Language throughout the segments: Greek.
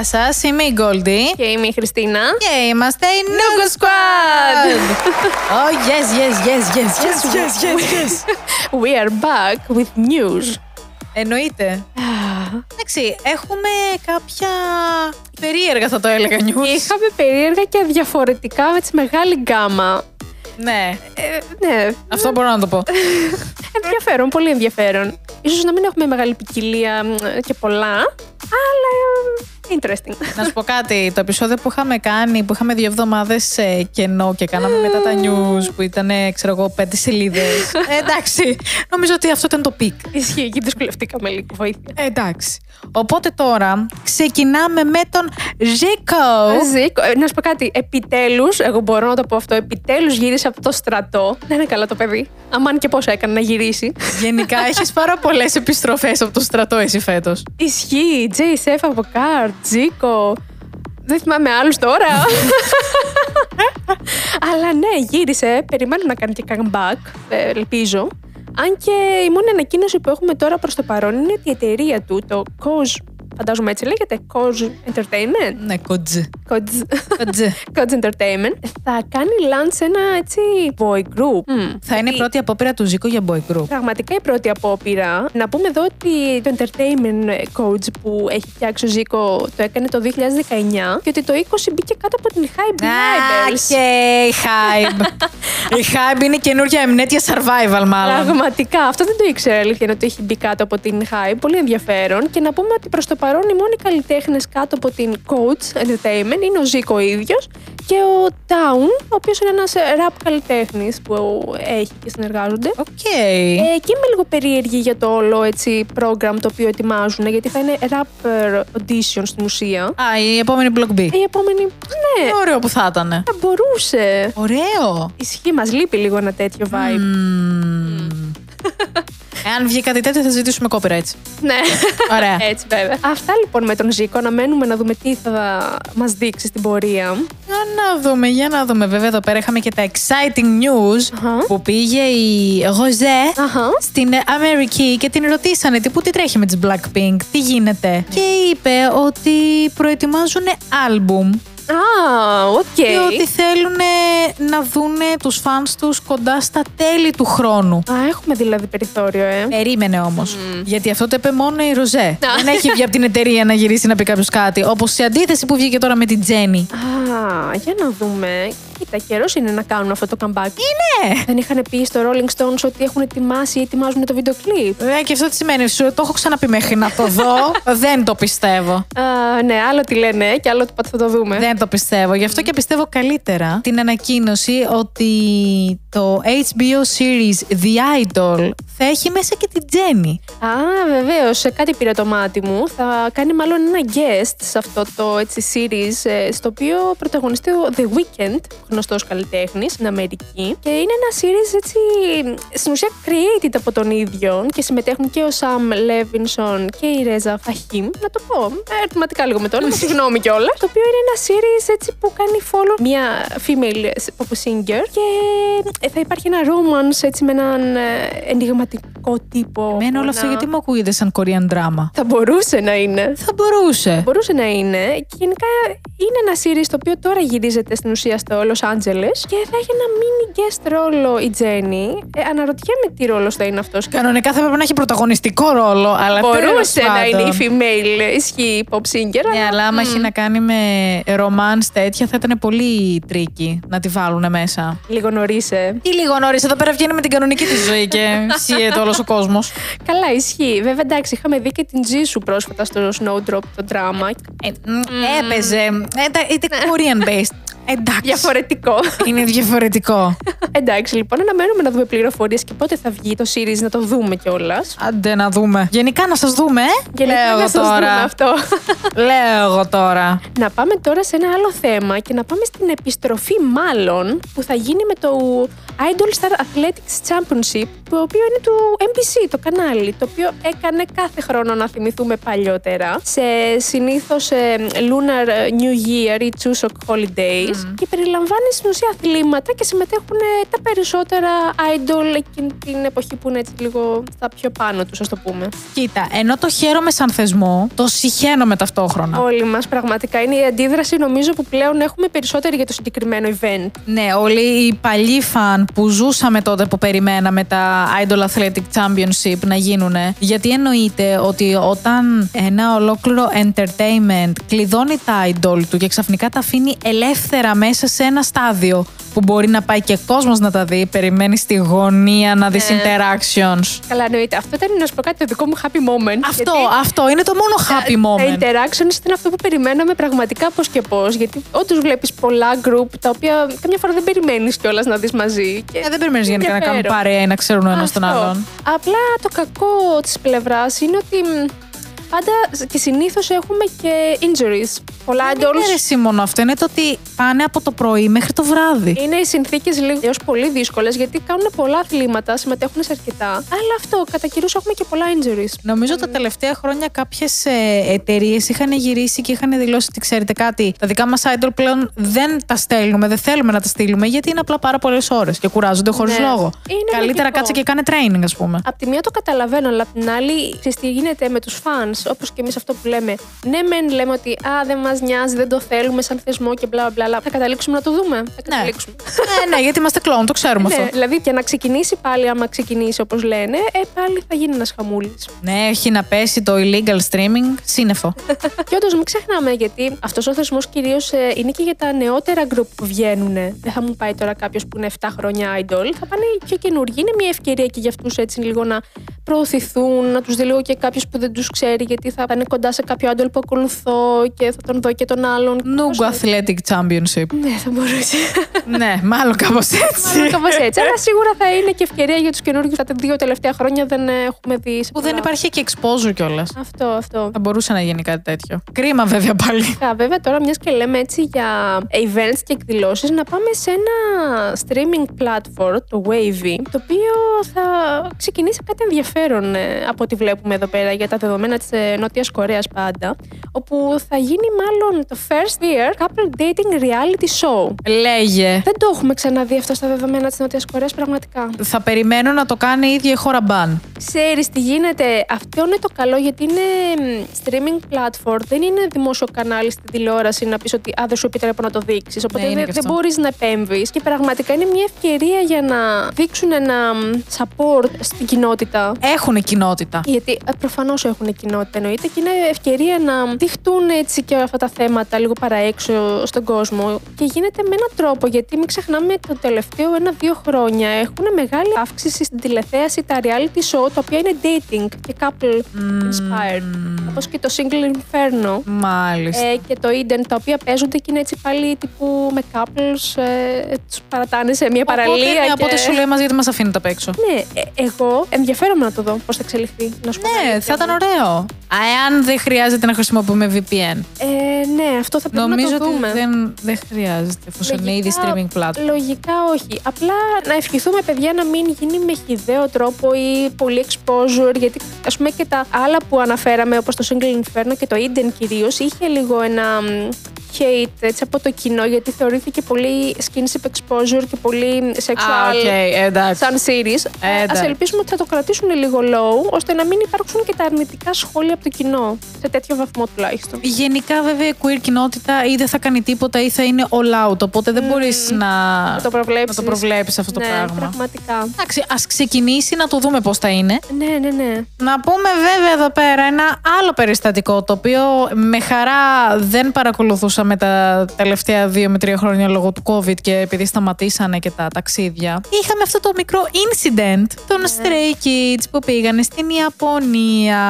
Γεια σας, είμαι η Γκόλντι. Και είμαι η Χριστίνα. Και είμαστε η Nugu Nugu Squad. Oh, yes, yes, yes, yes, yes, yes, yes, yes. We are back with news. Εννοείται. Εντάξει, έχουμε κάποια περίεργα θα το έλεγα news. Είχαμε περίεργα και διαφορετικά με τη μεγάλη γκάμα. Ναι, Ε, ναι, αυτό μπορώ να το πω. ενδιαφέρον, πολύ ενδιαφέρον. Ίσως να μην έχουμε μεγάλη ποικιλία μ, και πολλά, αλλά ε, interesting. να σου πω κάτι, το επεισόδιο που είχαμε κάνει, που είχαμε δύο εβδομάδες κενό και κάναμε μετά τα news που ήταν, ξέρω εγώ, πέντε σελίδες. εντάξει, νομίζω ότι αυτό ήταν το peak. Ισχύει και δυσκολευτήκαμε λίγο βοήθεια. Ε, εντάξει. Οπότε τώρα ξεκινάμε με τον Ζήκο. Ζήκο, ε, να σου πω κάτι. Επιτέλους, εγώ μπορώ να το πω αυτό. Επιτέλους γύρισε από το στρατό. Δεν είναι καλά το παιδί. Αμάν και πόσο έκανε να γυρίσει. Γενικά έχεις πάρα πολλές επιστροφές από το στρατό εσύ φέτος. Ισχύει. JSF από Καρτ, Ζήκο. Δεν θυμάμαι άλλους τώρα. Αλλά ναι, γύρισε. Περιμένω να κάνει και comeback. ε, Ελπίζω. Αν και η μόνη ανακοίνωση που έχουμε τώρα προς το παρόν είναι ότι η εταιρεία του, το Cause, φαντάζομαι έτσι λέγεται, Cause Entertainment. Ναι, κοντζ. Cause, Κοντζ. Cause Entertainment θα κάνει launch ένα έτσι boy group. Μμ. Θα είναι η πρώτη απόπειρα του Ζήκο για boy group. Πραγματικά η πρώτη απόπειρα. Να πούμε εδώ ότι το entertainment coach που έχει φτιάξει ο Ζήκο το έκανε το 2019 και ότι το 20 μπήκε κάτω από την Hype Labels. και η Hype. η Hype είναι η καινούργια εμνέτια survival, μάλλον. Πραγματικά, αυτό δεν το ήξερα αλήθεια είναι ότι έχει μπει κάτω από την Hype. Πολύ ενδιαφέρον. Και να πούμε ότι προς το παρόν οι μόνοι καλλιτέχνες κάτω από την Coach Entertainment είναι ο Ζήκο ίδιος και ο Town, ο οποίος είναι ένας rap καλλιτέχνης που έχει και συνεργάζονται. Οκ. Ε, και είμαι λίγο περίεργη για το όλο έτσι program το οποίο ετοιμάζουν, γιατί θα είναι rapper audition στην ουσία. Α, η επόμενη block B. Η επόμενη, ναι, Τι ωραίο που θα ήταν. θα μπορούσε. Ωραίο. Ισχύει, μας λείπει λίγο ένα τέτοιο vibe. Μμμ. Εάν βγει κάτι τέτοιο, θα ζητήσουμε copyrights. Ναι, Ωραία. έτσι βέβαια. Αυτά λοιπόν με τον Ζήκο, να μένουμε να δούμε τι θα μας δείξει στην πορεία. Για να δούμε, για να δούμε. Βέβαια, εδώ πέρα είχαμε και τα exciting news Αχα. που πήγε η Ροζέ Αχα. στην Αμερική και την ρωτήσανε τι, πού τι τρέχει με τις Blackpink, τι γίνεται; Και είπε ότι προετοιμάζουν άλμπουμ Α, οκ. και ότι θέλουν να δούνε τους φανς τους κοντά στα τέλη του χρόνου. Α, έχουμε δηλαδή περιθώριο, ε. Περίμενε όμως. Γιατί αυτό το είπε μόνο η Ροζέ. Δεν έχει βγει από την εταιρεία να γυρίσει να πει κάποιος κάτι. Όπως σε αντίθεση που βγήκε τώρα με την Τζέννη. Α, για να δούμε. Κοίτα, καιρός είναι να κάνουν αυτό το comeback. Είναι! Δεν είχαν πει στο Rolling Stones ότι έχουν ετοιμάσει ή ετοιμάζουν το βίντεο κλιπ. Ε, και αυτό τι σημαίνει, σου το έχω ξαναπεί μέχρι να το δω. Δεν το πιστεύω. Α, ναι, άλλο τι λένε και άλλο πότε θα το δούμε. Δεν το πιστεύω. Γι' αυτό και πιστεύω καλύτερα την ανακοίνωση ότι το HBO series The Idol θα έχει μέσα και την Τζέννη. Α, βεβαίως, κάτι πήρε το μάτι μου. Θα κάνει μάλλον ένα guest σε αυτό το έτσι, series, ε, στο οποίο πρωταγωνιστεί ο The Weeknd, γνωστός καλλιτέχνης στην Αμερική. Και είναι ένα series έτσι, στην ουσία created από τον ίδιο και συμμετέχουν και ο Sam Levinson και η Ρέζα Φαχίμ. Να το πω ε, ερωτηματικά λίγο με το όνομα, συγγνώμη κιόλας. Το οποίο είναι ένα series έτσι, που κάνει follow μια female pop singer και ε, θα υπάρχει ένα romance έτσι, με έναν ε, ενηγματικό τύπο. Εμένα όλο αυτό Ένα- γιατί μου ακούγεται σαν Korean drama. θα μπορούσε να είναι. Θα μπορούσε. Μπορούσε να είναι. Και γενικά είναι ένα series το οποίο τώρα γυρίζεται στην ουσία στο Los Angeles και θα έχει ένα mini guest ρόλο η Τζέννη. Ε, αναρωτιέμαι τι ρόλος θα είναι αυτός. Κανονικά θα έπρεπε να έχει πρωταγωνιστικό ρόλο, αλλά Μπορούσε τέλος να είναι η πάντων. female ισχύει pop singer. Ναι, αλλά άμα έχει να κάνει με romance τέτοια, θα ήταν πολύ tricky να τη βάλουν μέσα. Λίγο νωρίς, ε. Ή λίγο νωρίς, εδώ πέρα βγαίνει με την κανονική της ζωή και σείεται όλος ο κόσμος. Καλά, ισχύει. Βέβαια, εντάξει, είχαμε δει και την Jisoo πρόσφατα στο Snowdrop το δράμα. Έπαιζε. Ε, τα- Ήταν Korean based. Εντάξει. Διαφορετικό. Είναι διαφορετικό. εντάξει, λοιπόν, αναμένουμε να δούμε πληροφορίες και πότε θα βγει το series να το δούμε κιόλας. Άντε να δούμε. Γενικά να σας δούμε, ε; Γενικά Λέω να εγώ σας δούμε τώρα. αυτό. Λέω εγώ τώρα. Να πάμε τώρα σε ένα άλλο θέμα και να πάμε στην επιστροφή μάλλον που θα γίνει με το Idol Star Athletics Championship, το οποίο είναι του NBC, το κανάλι, το οποίο έκανε κάθε χρόνο να θυμηθούμε παλιότερα, σε συνήθως Lunar New Year ή Chuseok Holidays και περιλαμβάνει στην ουσία αθλήματα και συμμετέχουν τα περισσότερα idol εκείνη την εποχή που είναι έτσι λίγο στα πιο πάνω τους, ας το πούμε. Κοίτα, ενώ το χαίρομαι σαν θεσμό, το συχαίνομαι ταυτόχρονα. Όλοι μας πραγματικά είναι η αντίδραση νομίζω που πλέον έχουμε περισσότερη για το συγκεκριμένο event. Ναι, όλοι οι παλιοί φαν που ζούσαμε τότε που περιμέναμε τα Idol Athletic Championship να γίνουν. Γιατί εννοείται ότι όταν ένα ολόκληρο entertainment κλειδώνει τα idol του και ξαφνικά τα αφήνει ελεύθερα μέσα σε ένα στάδιο που μπορεί να πάει και κόσμος να τα δει, περιμένει στη γωνία να δεις Ναι. interactions. Καλά, εννοείται. Αυτό ήταν να σου πω κάτι το δικό μου happy moment. Αυτό, γιατί αυτό είναι το μόνο happy Τα moment. interactions ήταν αυτό που περιμέναμε πραγματικά πώς και πώς. Γιατί όντως βλέπεις πολλά group τα οποία καμιά φορά δεν περιμένεις κιόλας να δεις μαζί. Και Ε, δεν περιμένεις γενικά να κάνουν ενδιαφέρον. παρέα ή να ξέρουν ο ένας τον Αυτό. άλλον. Απλά το κακό της πλευράς είναι ότι μ, πάντα και συνήθως έχουμε και injuries. Πολλά Δεν είναι idols. εσύ μόνο αυτό, είναι το ότι πάνε από το πρωί μέχρι το βράδυ. Είναι οι συνθήκες λίγο έως πολύ δύσκολες γιατί κάνουν πολλά αθλήματα, συμμετέχουν σε αρκετά. Αλλά αυτό, κατά καιρούς έχουμε και πολλά injuries. Νομίζω τα τελευταία χρόνια κάποιες εταιρείες είχαν γυρίσει και είχαν δηλώσει ότι ξέρετε κάτι, τα δικά μας idol πλέον δεν τα στέλνουμε, δεν θέλουμε να τα στείλουμε γιατί είναι απλά πάρα πολλές ώρες και κουράζονται χωρίς Ναι. λόγο. Είναι Καλύτερα λογικό. κάτσε και κάνε training, ας πούμε. Απ' τη μία το καταλαβαίνω, αλλά απ' την άλλη, ξέρεις τι γίνεται με τους fans, όπως και εμείς αυτό που λέμε. Ναι, μεν λέμε ότι Α, δεν μας νοιάζει, δεν το θέλουμε σαν θεσμό και μπλα μπλα. Αλλά θα καταλήξουμε να το δούμε. Θα καταλήξουμε. ναι, ναι, γιατί είμαστε κλόν, το ξέρουμε Ναι, αυτό. δηλαδή και να ξεκινήσει πάλι, άμα ξεκινήσει όπως λένε, ε, πάλι θα γίνει ένας χαμούλης. Ναι, έχει να πέσει το illegal streaming, σύννεφο. και όντως μην ξεχνάμε, γιατί αυτός ο θεσμός κυρίως είναι και για τα νεότερα γκρουπ που βγαίνουν. Δεν θα μου πάει τώρα κάποιος που είναι 7 χρόνια idol. Θα πάνε πιο καινούργοι. Είναι μια ευκαιρία και για αυτούς έτσι λίγο να προωθηθούν, να τους δει λίγο και κάποιος που δεν τους ξέρει, γιατί θα είναι κοντά σε κάποιο idol που ακολουθώ και θα τον δω και τον άλλον. Νούγκο Athletic Championship. Ναι, θα μπορούσε. ναι, μάλλον κάπως έτσι. Κάπως έτσι. Αλλά σίγουρα θα είναι και ευκαιρία για τους καινούργιους. Τα δύο τελευταία χρόνια δεν έχουμε δει. σε Που δεν πολλά. υπάρχει και exposure κιόλας. Αυτό, αυτό. Θα μπορούσε να γίνει κάτι τέτοιο. Κρίμα βέβαια πάλι. Φυσικά, βέβαια τώρα μιας και λέμε έτσι για events και εκδηλώσεις να πάμε σε ένα streaming platform, το Wavy, το οποίο θα ξεκινήσει κάτι ενδιαφέρον ε, από ό,τι βλέπουμε εδώ πέρα για τα δεδομένα της ε, Νότιας Κορέας πάντα, όπου θα γίνει μάλλον το first year couple dating reality show. Λέγε. Δεν το έχουμε ξαναδεί αυτό στα δεδομένα της Νότιας Κορέας πραγματικά. Θα περιμένω να το κάνει η ίδια η χώρα μπαν. Ξέρεις τι γίνεται; Αυτό είναι το καλό γιατί είναι μ, streaming platform. Δεν είναι δημόσιο κανάλι στην τηλεόραση να πεις ότι α, δεν σου επιτρέπω να το δείξεις. Οπότε Ναι, είναι δεν, και δεν αυτό. μπορείς να επέμβεις. Και πραγματικά είναι μια ευκαιρία για να δείξουν ένα μ, support στην κοινότητα. Έχουν κοινότητα. Γιατί προφανώς έχουν κοινότητα εννοείται και είναι ευκαιρία να δειχτούν έτσι και αυτά τα θέματα λίγο παραέξω στον κόσμο. Και γίνεται με έναν τρόπο, γιατί μην ξεχνάμε το τελευταίο ένα-δύο χρόνια έχουν μεγάλη αύξηση στην τηλεθέαση τα reality show τα οποία είναι dating και couple inspired. Όπως και το Single Inferno. Μάλιστα. Ε, και το Eden, τα οποία παίζονται και είναι έτσι πάλι τύπου με couples, ε, τους παρατάνε σε μια παραλία. Οπότε, ναι, και... από ό,τι σου λέει μας γιατί μας αφήνετε απ' έξω. Ναι, ε, εγώ ενδιαφέρομαι να το δω πώς θα εξελιχθεί. Να σου πω την Ναι, αλήθεια θα μου. ήταν ωραίο. Αν δεν χρειάζεται να χρησιμοποιούμε VPN. Ε, ναι, αυτό θα πρέπει Νομίζω να το ότι δούμε. δεν, δεν χρειάζεται, εφόσον είναι ήδη Λογικά- streaming platform. Λογικά όχι. Απλά να ευχηθούμε, παιδιά, να μην γίνει με χυδαίο τρόπο ή πολύ exposure. Γιατί, ας πούμε, και τα άλλα που αναφέραμε, όπως το Single Inferno και το Eden κυρίως, είχε λίγο ένα μ, hate έτσι, από το κοινό, γιατί θεωρήθηκε πολύ skinship exposure και πολύ sexual. Α, οκ, εντάξει. Σαν series. Ε, Α εντάξει. ελπίσουμε ότι θα το κρατήσουν λίγο low, ώστε να μην υπάρξουν και τα αρνητικά σχόλια από το κοινό. Σε τέτοιο βαθμό τουλάχιστον. Γενικά, βέβαια, η queer κοινότητα ή δεν θα κάνει τίποτα ή θα είναι all out. Οπότε δεν μπορείς να, Να το προβλέψεις. να το προβλέπεις αυτό το ναι, πράγμα. Πραγματικά. Εντάξει, ας ξεκινήσει να το δούμε πώς θα είναι. Ναι, ναι, ναι. Να πούμε βέβαια εδώ πέρα ένα άλλο περιστατικό το οποίο με χαρά δεν παρακολουθούσαμε τα τελευταία δύο με τρία χρόνια λόγω του COVID και επειδή σταματήσανε και τα ταξίδια. Είχαμε αυτό το μικρό incident των Stray Kids που πήγανε στην Ιαπωνία.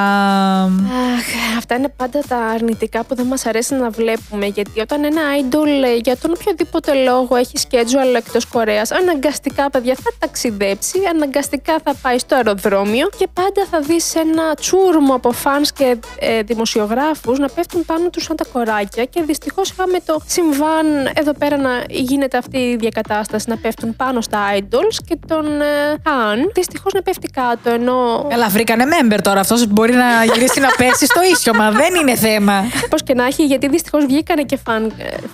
Αχ, αυτά είναι πάντα τα αρνητικά που δεν μας αρέσει να βλέπουμε. Γιατί όταν ένα idol ε, για τον οποιοδήποτε λόγο έχει schedule εκτός Κορέας, αναγκαστικά παιδιά θα ταξιδέψει, αναγκαστικά θα πάει στο αεροδρόμιο και πάντα θα δεις ένα τσούρμο από fans και ε, δημοσιογράφους να πέφτουν πάνω τους σαν τα κοράκια και δυστυχώς Δυστυχώ είχαμε το συμβάν εδώ πέρα να γίνεται αυτή η διακατάσταση να πέφτουν πάνω στα idols και τον Χαν δυστυχώς να πέφτει κάτω. Ενώ. Καλά, βρήκανε member τώρα. Αυτός μπορεί να γυρίσει να πέσει στο ίσιο, μα δεν είναι θέμα. Πώς και να έχει, γιατί δυστυχώς βγήκανε και fan,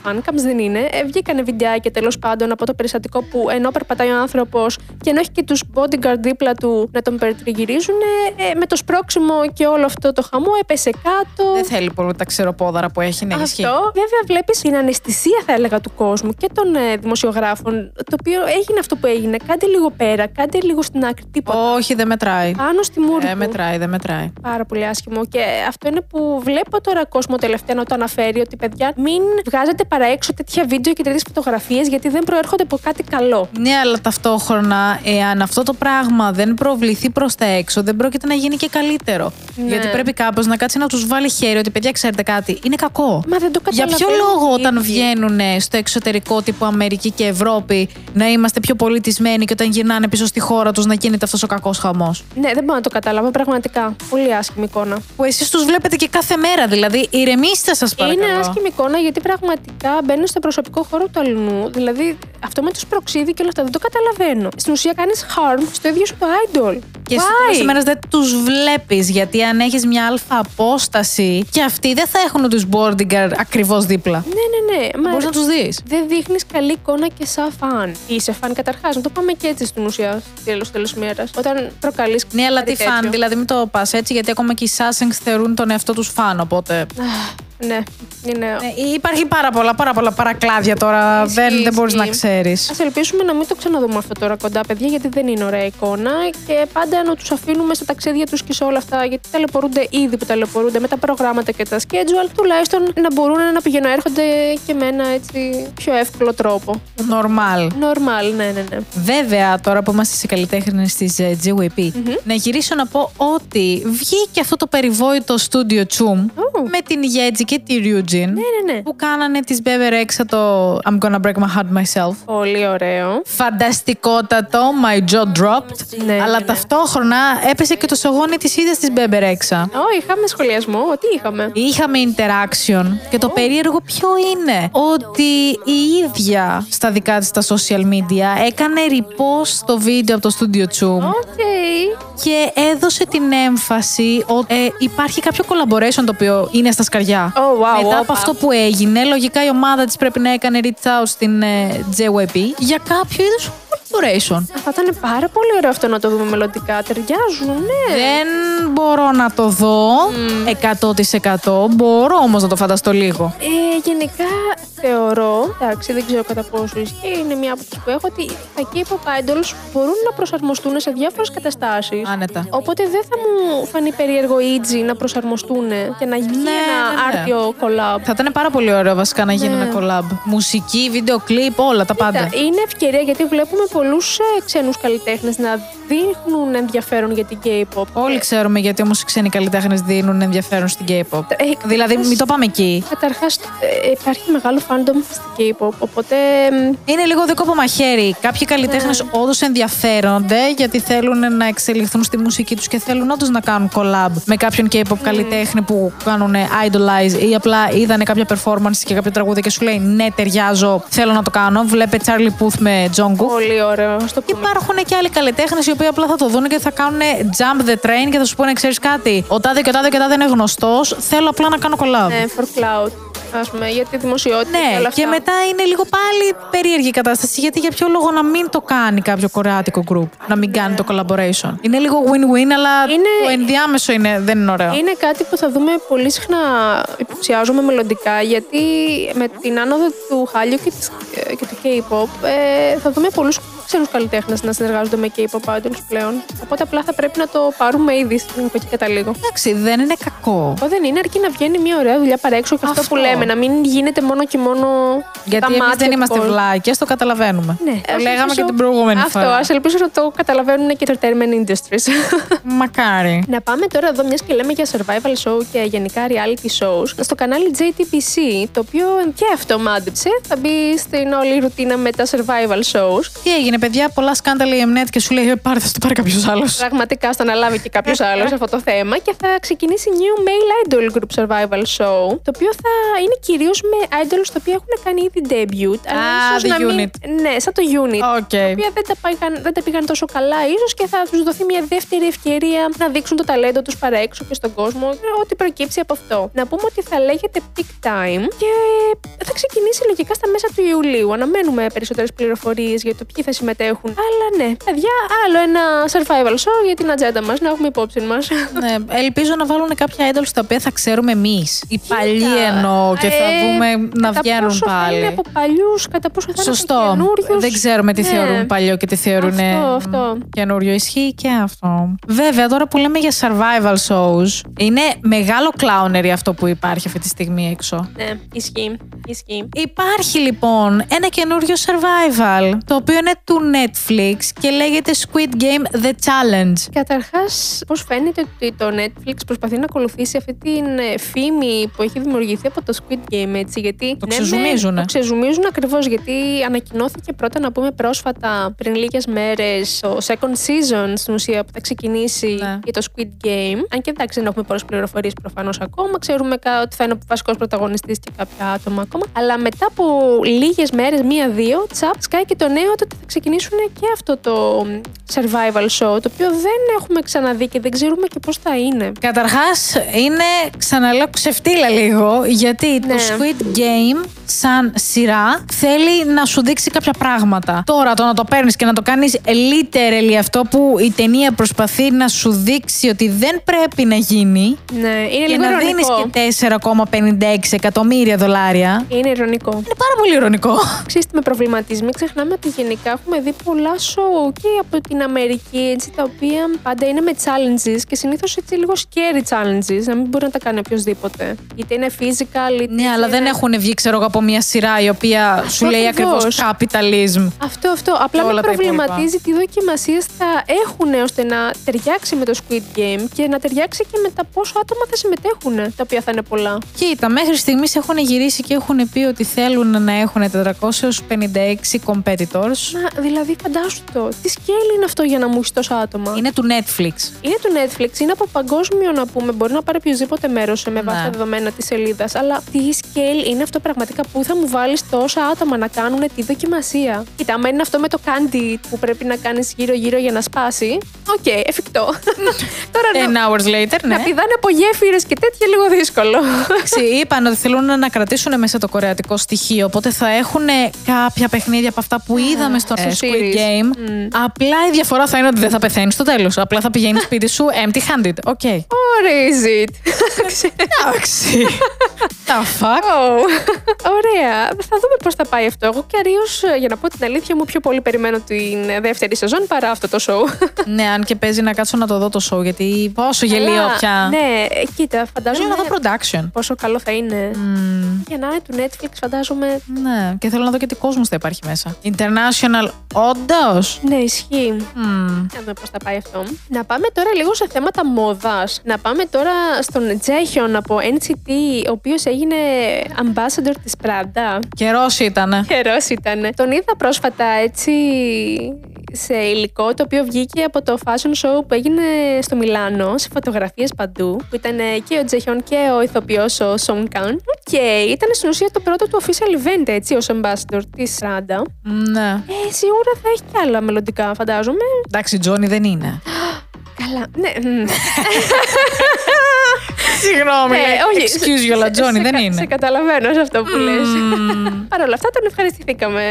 fan cams δεν είναι. Ε, βγήκανε βιντεάκια τέλος πάντων από το περιστατικό που ενώ περπατάει ο άνθρωπος και ενώ έχει και τους bodyguard δίπλα του να τον περιτριγυρίζουν, ε, με το σπρώξιμο και όλο αυτό το χαμό έπεσε κάτω. Δεν θέλει πολύ τα ξεροπόδαρα που έχει, ναι, Αυτό. ισχύει. Βέβαια, βλέπεις την αναισθησία, θα έλεγα, του κόσμου και των ε, δημοσιογράφων. Το οποίο έγινε αυτό που έγινε. Κάντε λίγο πέρα, κάντε λίγο στην άκρη. Τίποτα. Όχι, δεν μετράει. Πάνω στη μούρη. Ε, του. μετράει, δεν μετράει. Πάρα πολύ άσχημο. Και αυτό είναι που βλέπω τώρα κόσμο τελευταία να το αναφέρει ότι παιδιά μην βγάζετε παρά έξω τέτοια βίντεο και τέτοιες φωτογραφίες γιατί δεν προέρχονται από κάτι καλό. Ναι, αλλά ταυτόχρονα, εάν αυτό το πράγμα δεν προβληθεί προς τα έξω, δεν πρόκειται να γίνει και καλύτερο. Ναι. Γιατί πρέπει κάποιο να κάτσει να τους βάλει χέρι ότι παιδιά, ξέρετε κάτι, είναι κακό. Μα δεν το Για καταλαβαίνω. Ποιο λόγο οι όταν ίδιοι. βγαίνουν στο εξωτερικό τύπου Αμερική και Ευρώπη να είμαστε πιο πολιτισμένοι και όταν γυρνάνε πίσω στη χώρα τους να γίνεται αυτός ο κακός χαμός; Ναι, δεν μπορώ να το καταλάβω πραγματικά. Πολύ άσχημη εικόνα. Που εσείς τους βλέπετε και κάθε μέρα, δηλαδή ηρεμήστε σας παρακαλώ. Είναι άσχημη εικόνα γιατί πραγματικά μπαίνουν στο προσωπικό χώρο του αλλού. Δηλαδή αυτό με τους προξίδι και όλα αυτά δεν το καταλαβαίνω. Στην ουσία κάνεις harm στο ίδιο σου το idol. Και Why? στι ημέρε δεν τους βλέπεις, γιατί αν έχεις μια αλφα απόσταση και αυτοί δεν θα έχουν τους bodyguard ακριβώς δίπλα. Ναι, ναι, ναι. Μα Μπορείς να τους δεις. δεν δείχνεις καλή εικόνα και σαν φαν. Είσαι φαν καταρχάς. Να το πάμε και έτσι στην ουσία. Τέλος τέλος ημέρα. Όταν προκαλείς. Ναι, αλλά τι φαν, δηλαδή μην το πας έτσι, γιατί ακόμα και οι Sassings θεωρούν τον εαυτό τους φαν. Οπότε. Ναι, είναι. Ε, υπάρχει πάρα πολλά, πάρα πολλά παρακλάδια τώρα. Ισχύει, δεν δεν μπορείς να ισχύει. ξέρεις. Α ελπίσουμε να μην το ξαναδούμε αυτό τώρα κοντά, παιδιά, γιατί δεν είναι ωραία εικόνα. Και πάντα να τους αφήνουμε στα ταξίδια τους και σε όλα αυτά, γιατί ταλαιπωρούνται ήδη που ταλαιπωρούνται με τα προγράμματα και τα schedule, τουλάχιστον να μπορούν να πηγαίνουν έρχονται και με ένα έτσι πιο εύκολο τρόπο. Νορμάλ. Normal, ναι, ναι, ναι. Βέβαια, τώρα που είμαστε σε καλλιτέχνες της GWP, να γυρίσω να πω ότι βγήκε αυτό το περιβόητο studio Chum Ω. με την Γέτζη και τη Ryujin Ναι, ναι, ναι. που κάνανε τη Bebe Rexha το I'm gonna break my heart myself. Πολύ ωραίο. Φανταστικότατο, my jaw dropped. Ναι, αλλά ναι. ταυτόχρονα έπεσε και το σαγόνι της ίδιας της Bebe Rexha. Ω, είχαμε σχολιασμό. Τι είχαμε; Είχαμε interaction και το περίεργο ποιο είναι ότι η ίδια στα δικά της τα social media έκανε repost το βίντεο από το Studio Choom Οκ. και έδωσε την έμφαση ότι ε, υπάρχει κάποιο collaboration το οποίο είναι στα σκαριά. Oh, wow, Μετά από όπα. αυτό που έγινε, λογικά η ομάδα της πρέπει να έκανε reach out στην ε, JYP για κάποιο είδους collaboration. Θα ήταν πάρα πολύ ωραίο αυτό να το δούμε μελλοντικά. Ταιριάζουν, ναι. Δεν μπορώ να το δω 100%. Μπορώ όμως να το φανταστώ λίγο. Ε, γενικά θεωρώ, εντάξει, δεν ξέρω κατά πόσο ισχύει, είναι μια άποψη που έχω ότι τα K-pop idols μπορούν να προσαρμοστούν σε διάφορες καταστάσεις. Άνετα. Οπότε δεν θα μου φανεί περίεργο easy να προσαρμοστούν και να γίνει Ναι, ένα ναι, ναι. άρτιο collab. Θα ήταν πάρα πολύ ωραίο βασικά να γίνει Ναι. ένα collab. Μουσική, βίντεο κλιπ, όλα τα πάντα. Κοίτα, Είναι ευκαιρία γιατί βλέπουμε πολλούς ξένους καλλιτέχνες να δείχνουν ενδιαφέρον για την K-pop. Όλοι ξέρουμε γιατί όμως οι ξένοι καλλιτέχνες δίνουν ενδιαφέρον στην K-pop. Ε, Δηλαδή, μην το πάμε εκεί. Καταρχάς, υπάρχει μεγάλο fandom στην K-pop. Οπότε. μ, Είναι λίγο δικό μαχαίρι. Κάποιοι καλλιτέχνες Ναι. όντως ενδιαφέρονται γιατί θέλουν να εξελιχθούν στη μουσική τους και θέλουν όντως να κάνουν collab με κάποιον Ναι. K-pop καλλιτέχνη που κάνουν idolize ή απλά είδανε κάποια performance και κάποια τραγούδια και σου λέει Ναι, ταιριάζω, θέλω να το κάνω. Βλέπε Charlie Puth με Jungkook. Πολύ ωραίο. Α το Και πούμε. υπάρχουν και άλλοι καλλιτέχνες οι οποίοι απλά θα το δουν και θα κάνουν jump the train και θα σου πούνε: Ξέρεις κάτι, ο τάδε και ο τάδε και ο τάδε είναι γνωστός. Θέλω απλά να κάνω collab. Ναι, for cloud. Α πούμε, για τη δημοσιότητα. Και Ναι, όλα και αυτά. μετά είναι λίγο πάλι περίεργη η κατάσταση. Γιατί για ποιο λόγο να μην το κάνει κάποιο κορεάτικο group, να μην κάνει το collaboration; Είναι λίγο win-win, αλλά Ναι. Είναι- το ενδιάμεσο είναι, δεν είναι ωραίο. Είναι κάτι που θα δούμε πολύ συχνά υποψιάζομαι μελλοντικά γιατί με την άνοδο του Χάλιου και, της, και του K-pop ε, θα δούμε πολλούς ξένους καλλιτέχνες να συνεργάζονται με K-pop idols πλέον. Οπότε απλά θα πρέπει να το πάρουμε ήδη στην από εκεί καταλήγω. Εντάξει, δεν είναι κακό. Αυτό δεν είναι αρκεί να βγαίνει μια ωραία δουλειά παρέξω και αυτό, Αυτό. που λέμε, να μην γίνεται μόνο και μόνο Γιατί τα εμείς μάτια δεν του είμαστε κόσμου. βλάκες, το καταλαβαίνουμε. Ναι, το ας λέγαμε ελπίσω- και την προηγούμενη Αυτό, φορά. ας ελπίσω να το καταλαβαίνουν και το entertainment industries. Μακάρι. Να πάμε τώρα εδώ, μιας και λέμε για survival show και γενικά reality shows, στο κανάλι JTBC, το οποίο και αυτό μάντεψε. Θα μπει στην όλη ρουτίνα με τα survival shows. Τι έγινε, παιδιά, πολλά σκάνδαλα η Mnet και σου λέει: «Ε, Πάρε, θα το πάρει κάποιος άλλος. Πραγματικά στο αναλάβει και κάποιος άλλος αυτό το θέμα και θα ξεκινήσει new male idol group survival show, το οποίο θα είναι κυρίως με idols τα οποία έχουν κάνει ήδη debut. Αλλά Α, ίσως the να μην- unit. Ναι, σαν το unit. Οκ. Τα οποία δεν τα, πήγαν, δεν τα πήγαν τόσο καλά, ίσως και θα τους δοθεί μια δεύτερη ευκαιρία να δείξουν το ταλέντο τους παρά έξω και στον κόσμο. Ό,τι προκύψει από αυτό. Να πούμε ότι θα λέγεται Peak Time και θα ξεκινήσει λογικά στα μέσα του Ιουλίου. Αναμένουμε περισσότερες πληροφορίες για το ποιοι θα συμμετέχουν. Αλλά ναι, παιδιά, άλλο ένα survival show για την ατζέντα μας, να έχουμε υπόψη μας. Ναι, ελπίζω να βάλουν κάποια idols τα οποία θα ξέρουμε εμείς. Οι παλιοί εννοώ και θα Ε, δούμε να κατά βγαίνουν πόσο Θα πάλι. είναι από παλιούς, κατά πόσο θα Σωστό. είναι από καινούριους. Δεν ξέρουμε τι Ναι. θεωρούν παλιό και τι θεωρούν Αυτό, αυτό. καινούριο. Ισχύει και αυτό. Βέβαια, τώρα που λέμε για survival shows, είναι μεγάλο clownery αυτό που υπάρχει αυτή τη στιγμή έξω. Ναι, ισχύει. ισχύει. Υπάρχει λοιπόν ένα καινούριο survival, το οποίο είναι του Netflix και λέγεται Squid Game The Challenge. Καταρχάς, πώς φαίνεται ότι το Netflix προσπαθεί να ακολουθήσει αυτή την ε, φήμη που έχει δημιουργηθεί από το Squid Game, έτσι. Γιατί. Το ναι, ξεζουμίζουνε. Το ξεζουμίζουν ακριβώς, γιατί ανακοινώθηκε πρώτα να πούμε πρόσφατα πριν λίγες μέρες το second season στην ουσία που θα ξεκινήσει Ναι. για το Squid Game. Αν και εντάξει, δεν έχουμε πολλές πληροφορίες προφανώς ακόμα. Ξέρουμε κα- ότι θα είναι ο βασικός πρωταγωνιστής και κάποια άτομα ακόμα. Αλλά μετά από λίγες μέρες, μία-δύο, τσαπ, σκάει και το νέο ότι θα ξεκινήσουν και αυτό το survival show, το οποίο δεν έχουμε ξαναδεί και δεν ξέρουμε και πώς θα είναι. Καταρχάς, είναι ξαναλέω ξεφτύλα λίγο, γιατί το Ναι. Squid Game, σαν σειρά, θέλει να σου δείξει κάποια πράγματα. Τώρα, το να το παίρνεις και να το κάνεις literally αυτό που η ταινία προσπαθεί να σου δείξει ότι δεν πρέπει να γίνει. Ναι, είναι Και λίγο να δίνεις ηρωνικό. και 4,56 εκατομμύρια δολάρια. Είναι ηρωνικό. Είναι πάρα πολύ ηρωνικό. Ξέρετε, με προβληματίζει. Μην ξεχνάμε ότι γενικά έχουμε δει πολλά show και από την Αμερική, έτσι, τα οποία πάντα είναι με challenges και συνήθως έτσι λίγο scary challenges, να μην μπορεί να τα κάνει οποιοδήποτε. Είτε είναι physical, είτε. Ναι, αλλά είναι- δεν έχουν βγει, ξέρω εγώ, από μια σειρά η οποία σου λέει ακριβώς ακριβώς. capitalism. Αυτό, αυτό. Απλά Και με όλα τα προβληματίζει τι δοκιμασίε θα έχουν ώστε να ταιριάξει με το Squid Game και να ταιριάξει και με τα πόσο άτομα θα συμμετέχουν, τα οποία θα είναι πολλά. Κοίτα, μέχρι στιγμής έχουν γυρίσει και έχουν πει ότι θέλουν να έχουν 456 competitors. Μα δηλαδή, φαντάσου το. Τι scale είναι αυτό για να μου έχεις τόσα άτομα; Είναι του Netflix. Είναι του Netflix, είναι από παγκόσμιο να πούμε. Μπορεί να πάρει οποιοδήποτε μέρος με βάση Ναι. τα δεδομένα της σελίδας. Αλλά τι scale είναι αυτό πραγματικά που θα μου βάλεις τόσα άτομα να κάνουν τη δοκιμασία; Κοίτα, άμα είναι αυτό με το candy που πρέπει να κάνεις γύρω-γύρω για να σπάσει. Οκ, εφικτό. Τώρα 10 να, hours later, ναι. να πηδάνε από γέφυρες και τέτοια λίγο δύσκολο. Εντάξει, είπαν ότι θέλουν να κρατήσουν μέσα το κορεατικό στοιχείο. Οπότε θα έχουν κάποια παιχνίδια από αυτά που είδαμε στο στο ε, Squid series. Game. Απλά η διαφορά θα είναι ότι δεν θα πεθαίνει στο τέλος. Απλά θα πηγαίνει σπίτι σου empty handed. Οκ. What is it? Εντάξει. The fuck; Oh. Ωραία. Θα δούμε πώς θα πάει αυτό. Εγώ κυρίως, για να πω την αλήθεια μου, πιο πολύ περιμένω την δεύτερη σεζόν παρά αυτό το show. ναι, αν και παίζει να κάτσω να το δω το show, γιατί πόσο γελοίο Αλλά, πια. Ναι, ε, κοίτα, Θέλω φαντάζομαι να δω production. πόσο καλό θα είναι. Μμμ. Για να είναι του Netflix, φαντάζομαι. Ναι, και θέλω να δω και τι κόσμος θα υπάρχει μέσα. International, όντως. Ναι, ισχύει. Να δούμε πώς θα πάει αυτό. Να πάμε τώρα λίγο σε θέματα μόδας. Να πάμε τώρα στον Τζέχιον από NCT, ο οποίος έγινε ambassador της Prada. Καιρός ήταν. Καιρός ήταν. Τον είδα πρόσφατα έτσι σε υλικό το οποίο βγήκε από το fashion show που έγινε στο Μιλάνο, σε φωτογραφίες παντού, που ήταν και ο Τζεχιόν και ο ηθοποιός ο Σον Καν. Και ήταν στην ουσία το πρώτο του official event, έτσι, ως ambassador της Prada. Ναι. Ε, σίγουρα θα έχει και άλλα μελλοντικά, φαντάζομαι. Εντάξει, Τζόνι δεν είναι. Καλά, ναι. μ. Συγγνώμη. Ε, όχι. Excuse you, αλλά Τζόνι Σε δεν κα- είναι. Σε καταλαβαίνω σε αυτό που λες. Παρ' όλα αυτά τον ευχαριστηθήκαμε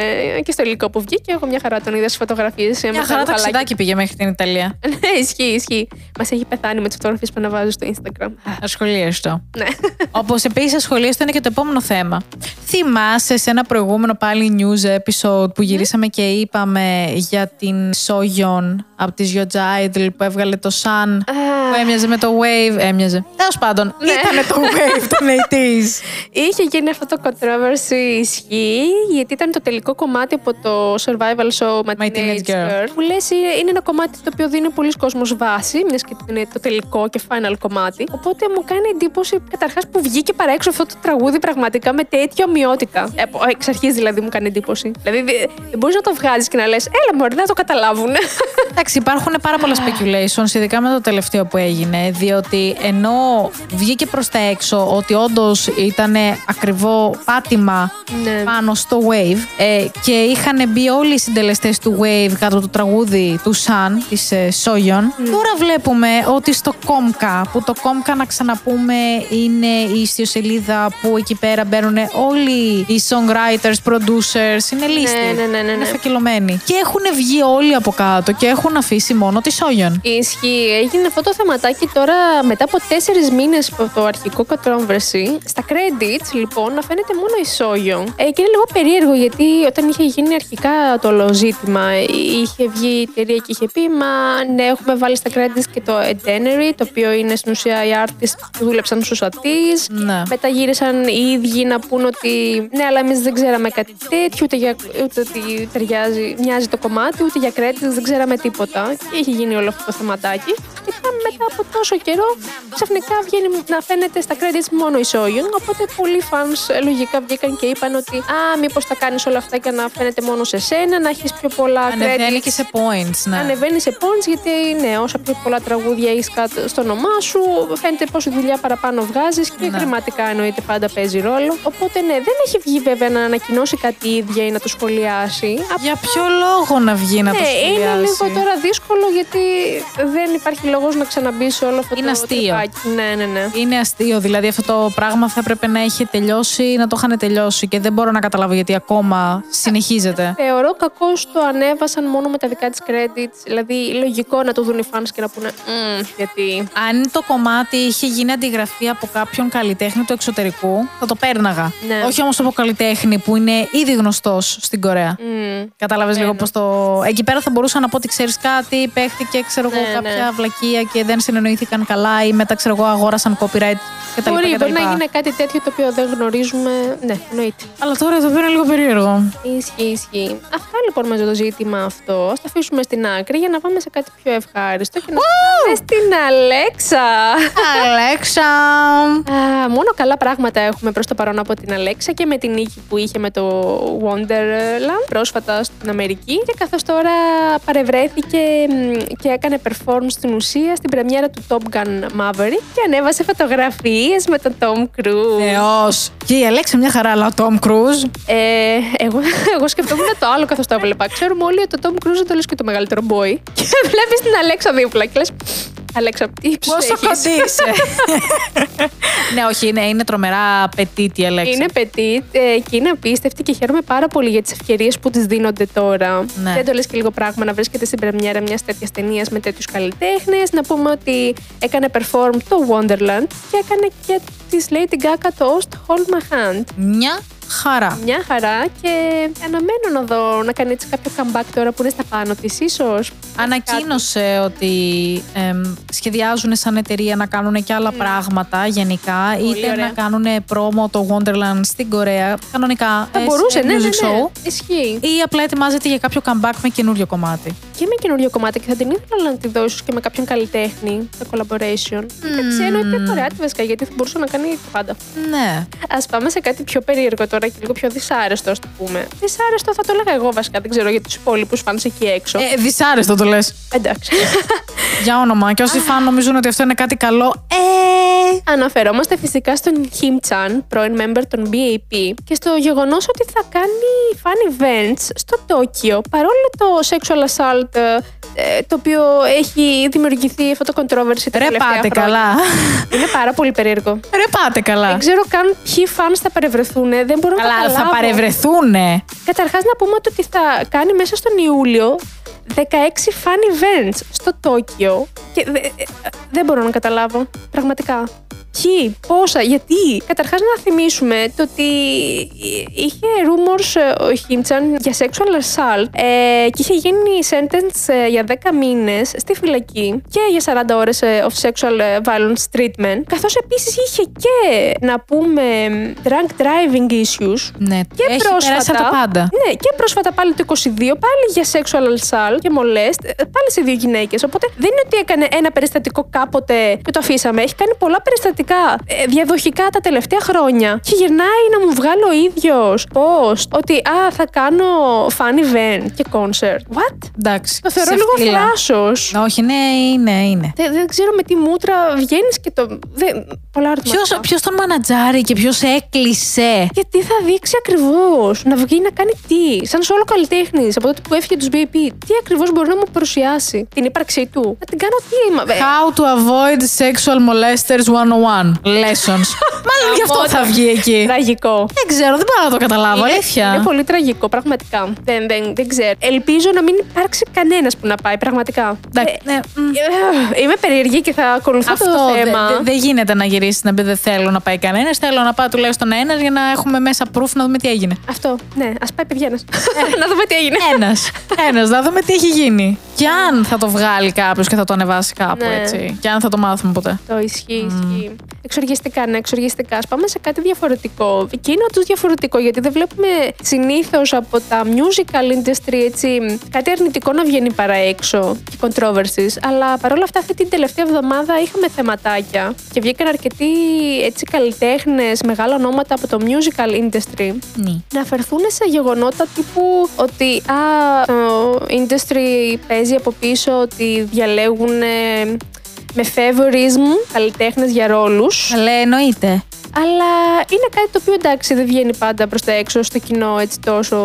και στο υλικό που βγήκε. Εγώ μια χαρά τον είδα στις φωτογραφίες. Μια χαρά ταξιδάκι πήγε μέχρι την Ιταλία. Ναι, ισχύει, ισχύει. Μας έχει πεθάνει με τις φωτογραφίες που αναβάζει στο Instagram. Ασχολίαστο. Ναι. Όπως επίσης ασχολίαστο είναι και το επόμενο θέμα. Θυμάσαι σε ένα προηγούμενο πάλι news episode που γυρίσαμε και είπαμε για την Σόγιον από τη Georgia Idol που έβγαλε το Sun που έμοιαζε με το Wave. Έμοιαζε. Τέλος πάντων, Ναι. ήταν το Wave των 80s. Είχε γίνει αυτό το controversy ισχύει, γιατί ήταν το τελικό κομμάτι από το survival show My, My Teenage Girl. Που λες είναι είναι ένα κομμάτι το οποίο δίνει πολλοί κόσμος βάση, μιας και είναι το τελικό και final κομμάτι. Οπότε μου κάνει εντύπωση καταρχάς που βγήκε παρά έξω αυτό το τραγούδι πραγματικά με τέτοια ομοιότητα. Ε, από- εξ αρχής δηλαδή μου κάνει εντύπωση. Δηλαδή δε- δεν μπορείς να το βγάζεις και να λες, Έλα, Μωρή, να το καταλάβουν. Εντάξει, Εντάξει, υπάρχουν πάρα πολλά speculations, ειδικά με το τελευταίο που έγινε, διότι ενώ βγήκε προς τα έξω ότι όντως ήταν ακριβό πάτημα Ναι. πάνω στο Wave ε, και είχαν μπει όλοι οι συντελεστές του Wave κάτω το τραγούδι του Sun, της ε, Soyeon. Τώρα βλέπουμε ότι στο Comca, που το Comca να ξαναπούμε είναι η ιστιοσελίδα που εκεί πέρα μπαίνουν όλοι οι songwriters, producers, είναι λίστη. ναι, ναι, ναι, ναι. Είναι φακελωμένοι. Και έχουν βγει όλοι από κάτω και έχουν αφήσει μόνο της Soyeon. Ισχύει. Έγινε αυτό το θεματάκι τώρα μετά από τέσσερις μήνες από το αρχικό controversy. Στα credits, λοιπόν, να φαίνεται μόνο η Soyeon. Ε, και είναι λίγο περίεργο γιατί όταν είχε γίνει αρχικά το όλο ζήτημα, είχε βγει η εταιρεία και είχε πει Μα ναι, έχουμε βάλει στα credits και το Edenery, το οποίο είναι στην ουσία οι artists που δούλεψαν στους Ατή. Ναι. Μετά γύρισαν οι ίδιοι να πούν ότι ναι, αλλά εμείς δεν ξέραμε κάτι τέτοιο, ούτε, για, ούτε ότι ταιριάζει, μοιάζει το κομμάτι, ούτε για credits δεν ξέραμε τίποτα. Και έχει γίνει όλο αυτό το θεματάκι. Και μετά, μετά από τόσο καιρό, ξαφνικά βγαίνει να φαίνεται στα credits μόνο η Soyeon. Οπότε πολλοί fans ε, λογικά βγήκαν και είπαν ότι Α, μήπως τα κάνεις όλα αυτά και να φαίνεται μόνο σε σένα, να έχεις πιο πολλά Ανεβαίνει credits. και σε points, ναι. Ανεβαίνει σε points γιατί ναι, όσα πιο πολλά τραγούδια έχεις στο όνομά σου, φαίνεται πόση δουλειά παραπάνω βγάζεις και Ναι. χρηματικά εννοείται πάντα παίζει ρόλο. Οπότε ναι, δεν έχει βγει βέβαια να ανακοινώσει κάτι η ίδια ή να το σχολιάσει. Για ποιο λόγο να βγει να το ναι, σχολιάσει; είναι λίγο τώρα δύσκολο γιατί δεν υπάρχει λόγος να ξαναμπείς σε όλο αυτό Είναι το αστείο. τρυπάκι. Ναι, ναι, ναι. Είναι αστείο. Δηλαδή αυτό το πράγμα θα έπρεπε να είχε τελειώσει, να το είχαν τελειώσει και δεν μπορώ να καταλάβω γιατί ακόμα συνεχίζεται. Θεωρώ κακώ το ανέβασαν μόνο με τα δικά της credits. Δηλαδή, λογικό να το δουν οι fans και να πούνε «Μμμ, γιατί. Αν το κομμάτι είχε γίνει αντιγραφή από κάποιον καλλιτέχνη του εξωτερικού, θα το πέρναγα. Ναι. Όχι όμως από καλλιτέχνη που είναι ήδη γνωστός στην Κορέα. Μμ. Κατάλαβες λίγο πώς το. Εκεί πέρα θα μπορούσα να πω ότι ξέρεις κάτι, παίχτηκε ξέρω εγώ, Ναι, κάποια ναι. βλακεία και δεν συνεννοήθηκαν καλά ή μετά ξέρω εγώ αγόρασαν copyright κτλ. Μπορεί, κτλ. μπορεί να γίνει κάτι τέτοιο το οποίο δεν γνωρίζουμε. Ναι, εννοείται. Αλλά τώρα εδώ πέρα είναι λίγο περίεργο. Ισχύει, ισχύει. Αυτά λοιπόν με το ζήτημα αυτό. Α το αφήσουμε στην άκρη για να πάμε σε κάτι πιο ευχάριστο και να πάμε στην Αλέξα. Αλέξα! Α, μόνο καλά πράγματα έχουμε προς το παρόν από την Αλέξα και με την νίκη που είχε με το Wonderland πρόσφατα στην Αμερική και καθώς τώρα παρευρέθηκε μ, και έκανε perform στην ουσία στην πρεμιέρα του Top Gun Maverick και ανέβασε φωτογραφίες με τον Tom Cruise. Θεός! Και η Αλέξα μια χαρά, αλλά ο Τόμ Κρούζ. Ε, εγώ, εγώ σκεφτόμουν το άλλο καθώς το έβλεπα. Ξέρουμε όλοι ότι το Tom Cruise δεν το λες και το μεγαλύτερο boy. Και βλέπεις την Αλέξα δίπλα και λες. Αλέξα, τι ύψο Πόσο κοντή είσαι. ναι, όχι, είναι, είναι τρομερά πετήτη η Αλέξα. Είναι petit ε, και είναι απίστευτη και χαίρομαι πάρα πολύ για τις ευκαιρίες που της δίνονται τώρα. Ναι. Δεν το λες και λίγο πράγμα να βρίσκεται στην πρεμιέρα μιας τέτοιας ταινίας με τέτοιους καλλιτέχνες. Να πούμε ότι έκανε perform το Wonderland και έκανε και της Lady Gaga το Ost Hold My Hand. Μια χαρά. Μια χαρά και αναμένω να δω να κάνει έτσι κάποιο comeback τώρα που είναι στα πάνω της, ίσως. Ανακοίνωσε ότι εμ, σχεδιάζουν σαν εταιρεία να κάνουν και άλλα πράγματα γενικά, είτε ωραία. να κάνουν πρόμο το Wonderland στην Κορέα, κανονικά Θα ε, μπορούσε, σε ναι, ναι, music ναι. show, Ισχύει. ή απλά ετοιμάζεται για κάποιο comeback με καινούριο κομμάτι. Και με καινούριο κομμάτι και θα την ήθελα να τη δω ίσως και με κάποιον καλλιτέχνη, το collaboration. Εντάξει, εννοείται κορεάτη βασικά, γιατί θα μπορούσε να κάνει τα πάντα. Ναι. Α πάμε σε κάτι πιο περίεργο τώρα και λίγο πιο δυσάρεστο, ας το πούμε. Δυσάρεστο θα το έλεγα εγώ βασικά, δεν ξέρω για τους υπόλοιπους φάνε εκεί έξω. Ε, δυσάρεστο το λες. Εντάξει. για όνομα. Και όσοι φαν νομίζουν ότι αυτό είναι κάτι καλό. Ε, Αναφερόμαστε φυσικά στον Kim Chan, πρώην member των BAP, και στο γεγονός ότι θα κάνει fan events στο Τόκιο, παρόλο το sexual assault ε, το οποίο έχει δημιουργηθεί αυτό το controversy τα ρε τελευταία πάτε χρόνια. καλά. Είναι πάρα πολύ περίεργο. ρε πάτε καλά. Δεν ξέρω καν ποιοι fans θα παρευρεθούν. Δεν μπορώ να Καλά, καταλάβω. θα παρευρεθούνε. Καταρχάς να πούμε ότι θα κάνει μέσα στον Ιούλιο 16 fan events στο Τόκιο και δε- ε, δεν μπορώ να καταλάβω. Πραγματικά. Ποιοι, πόσα, γιατί. Καταρχάς να θυμίσουμε το ότι είχε rumors ε, ο Χίμτσαν για sexual assault ε, και είχε γίνει sentence ε, για 10 μήνες στη φυλακή και για 40 ώρες ε, of sexual ε, violence treatment καθώς επίσης είχε και να πούμε drunk driving issues Ναι, και έχει πρόσφατα. περάσει από τα πάντα. Ναι, και πρόσφατα πάλι το 22, πάλι για sexual assault και molest, ε, πάλι σε δύο γυναίκες. Οπότε δεν είναι ότι έκανε ένα περιστατικό κάποτε και το αφήσαμε. Έχει κάνει πολλά περιστατικά πραγματικά ε, διαδοχικά τα τελευταία χρόνια. Και γυρνάει να μου βγάλει ο ίδιος post ότι Α, θα κάνω fan event και concert. What? Εντάξει. Το θεωρώ σε λίγο φτύλα. θράσο. Όχι, ναι, είναι, είναι. Δεν, δεν ξέρω με τι μούτρα βγαίνεις και το. Δεν, πολλά ερωτηματικά. Ποιος, ποιος τον μανατζάρει και ποιος έκλεισε; Γιατί θα δείξει ακριβώς να βγει να κάνει τι. Σαν solo καλλιτέχνης από τότε που έφυγε τους BP. Τι ακριβώς μπορεί να μου παρουσιάσει την ύπαρξή του. Να την κάνω τι. μα- ε, How to avoid sexual molesters 101 lessons. Μάλλον γι' αυτό θα βγει εκεί. Τραγικό. Δεν ξέρω, δεν μπορώ να το καταλάβω. Είναι- Αλήθεια. Είναι πολύ τραγικό, πραγματικά. Δεν, δεν, δεν ξέρω. Ελπίζω να μην υπάρξει κανένας που να πάει, πραγματικά. Εντάξει, ναι, μ. Ε, Είμαι περίεργη και θα ακολουθώ Αυτό το δεν θέμα. δε, δεν γίνεται να γυρίσεις να πει δεν θέλω να πάει κανένας. Θέλω να πάει τουλάχιστον ένας για να έχουμε μέσα proof να δούμε τι έγινε. Αυτό. Ναι, ας πάει παιδιά ένας. να δούμε τι έγινε. Ένας. Ένας, να δούμε τι έχει γίνει. Και αν θα το βγάλει κάποιος και θα το ανεβάσει κάπου Ναι. έτσι. Και αν θα το μάθουμε ποτέ. Το ισχύει, ισχύει. Εξοργιστικά, ναι, εξοργιστικά. Ας πάμε σε κάτι διαφορετικό. Και είναι όντως διαφορετικό, γιατί δεν βλέπουμε συνήθως από τα musical industry έτσι, κάτι αρνητικό να βγαίνει παρά έξω και controversies. Αλλά παρόλα αυτά, αυτή την τελευταία εβδομάδα είχαμε θεματάκια και βγήκαν αρκετοί έτσι καλλιτέχνες, μεγάλα ονόματα από το musical industry Ναι. να αφαιρθούν σε γεγονότα τύπου ότι α, το industry παίζει από πίσω ότι διαλέγουν ε, με favorism καλλιτέχνες για ρόλους Αλλά εννοείται. Αλλά είναι κάτι το οποίο εντάξει δεν βγαίνει πάντα προς τα έξω στο κοινό έτσι τόσο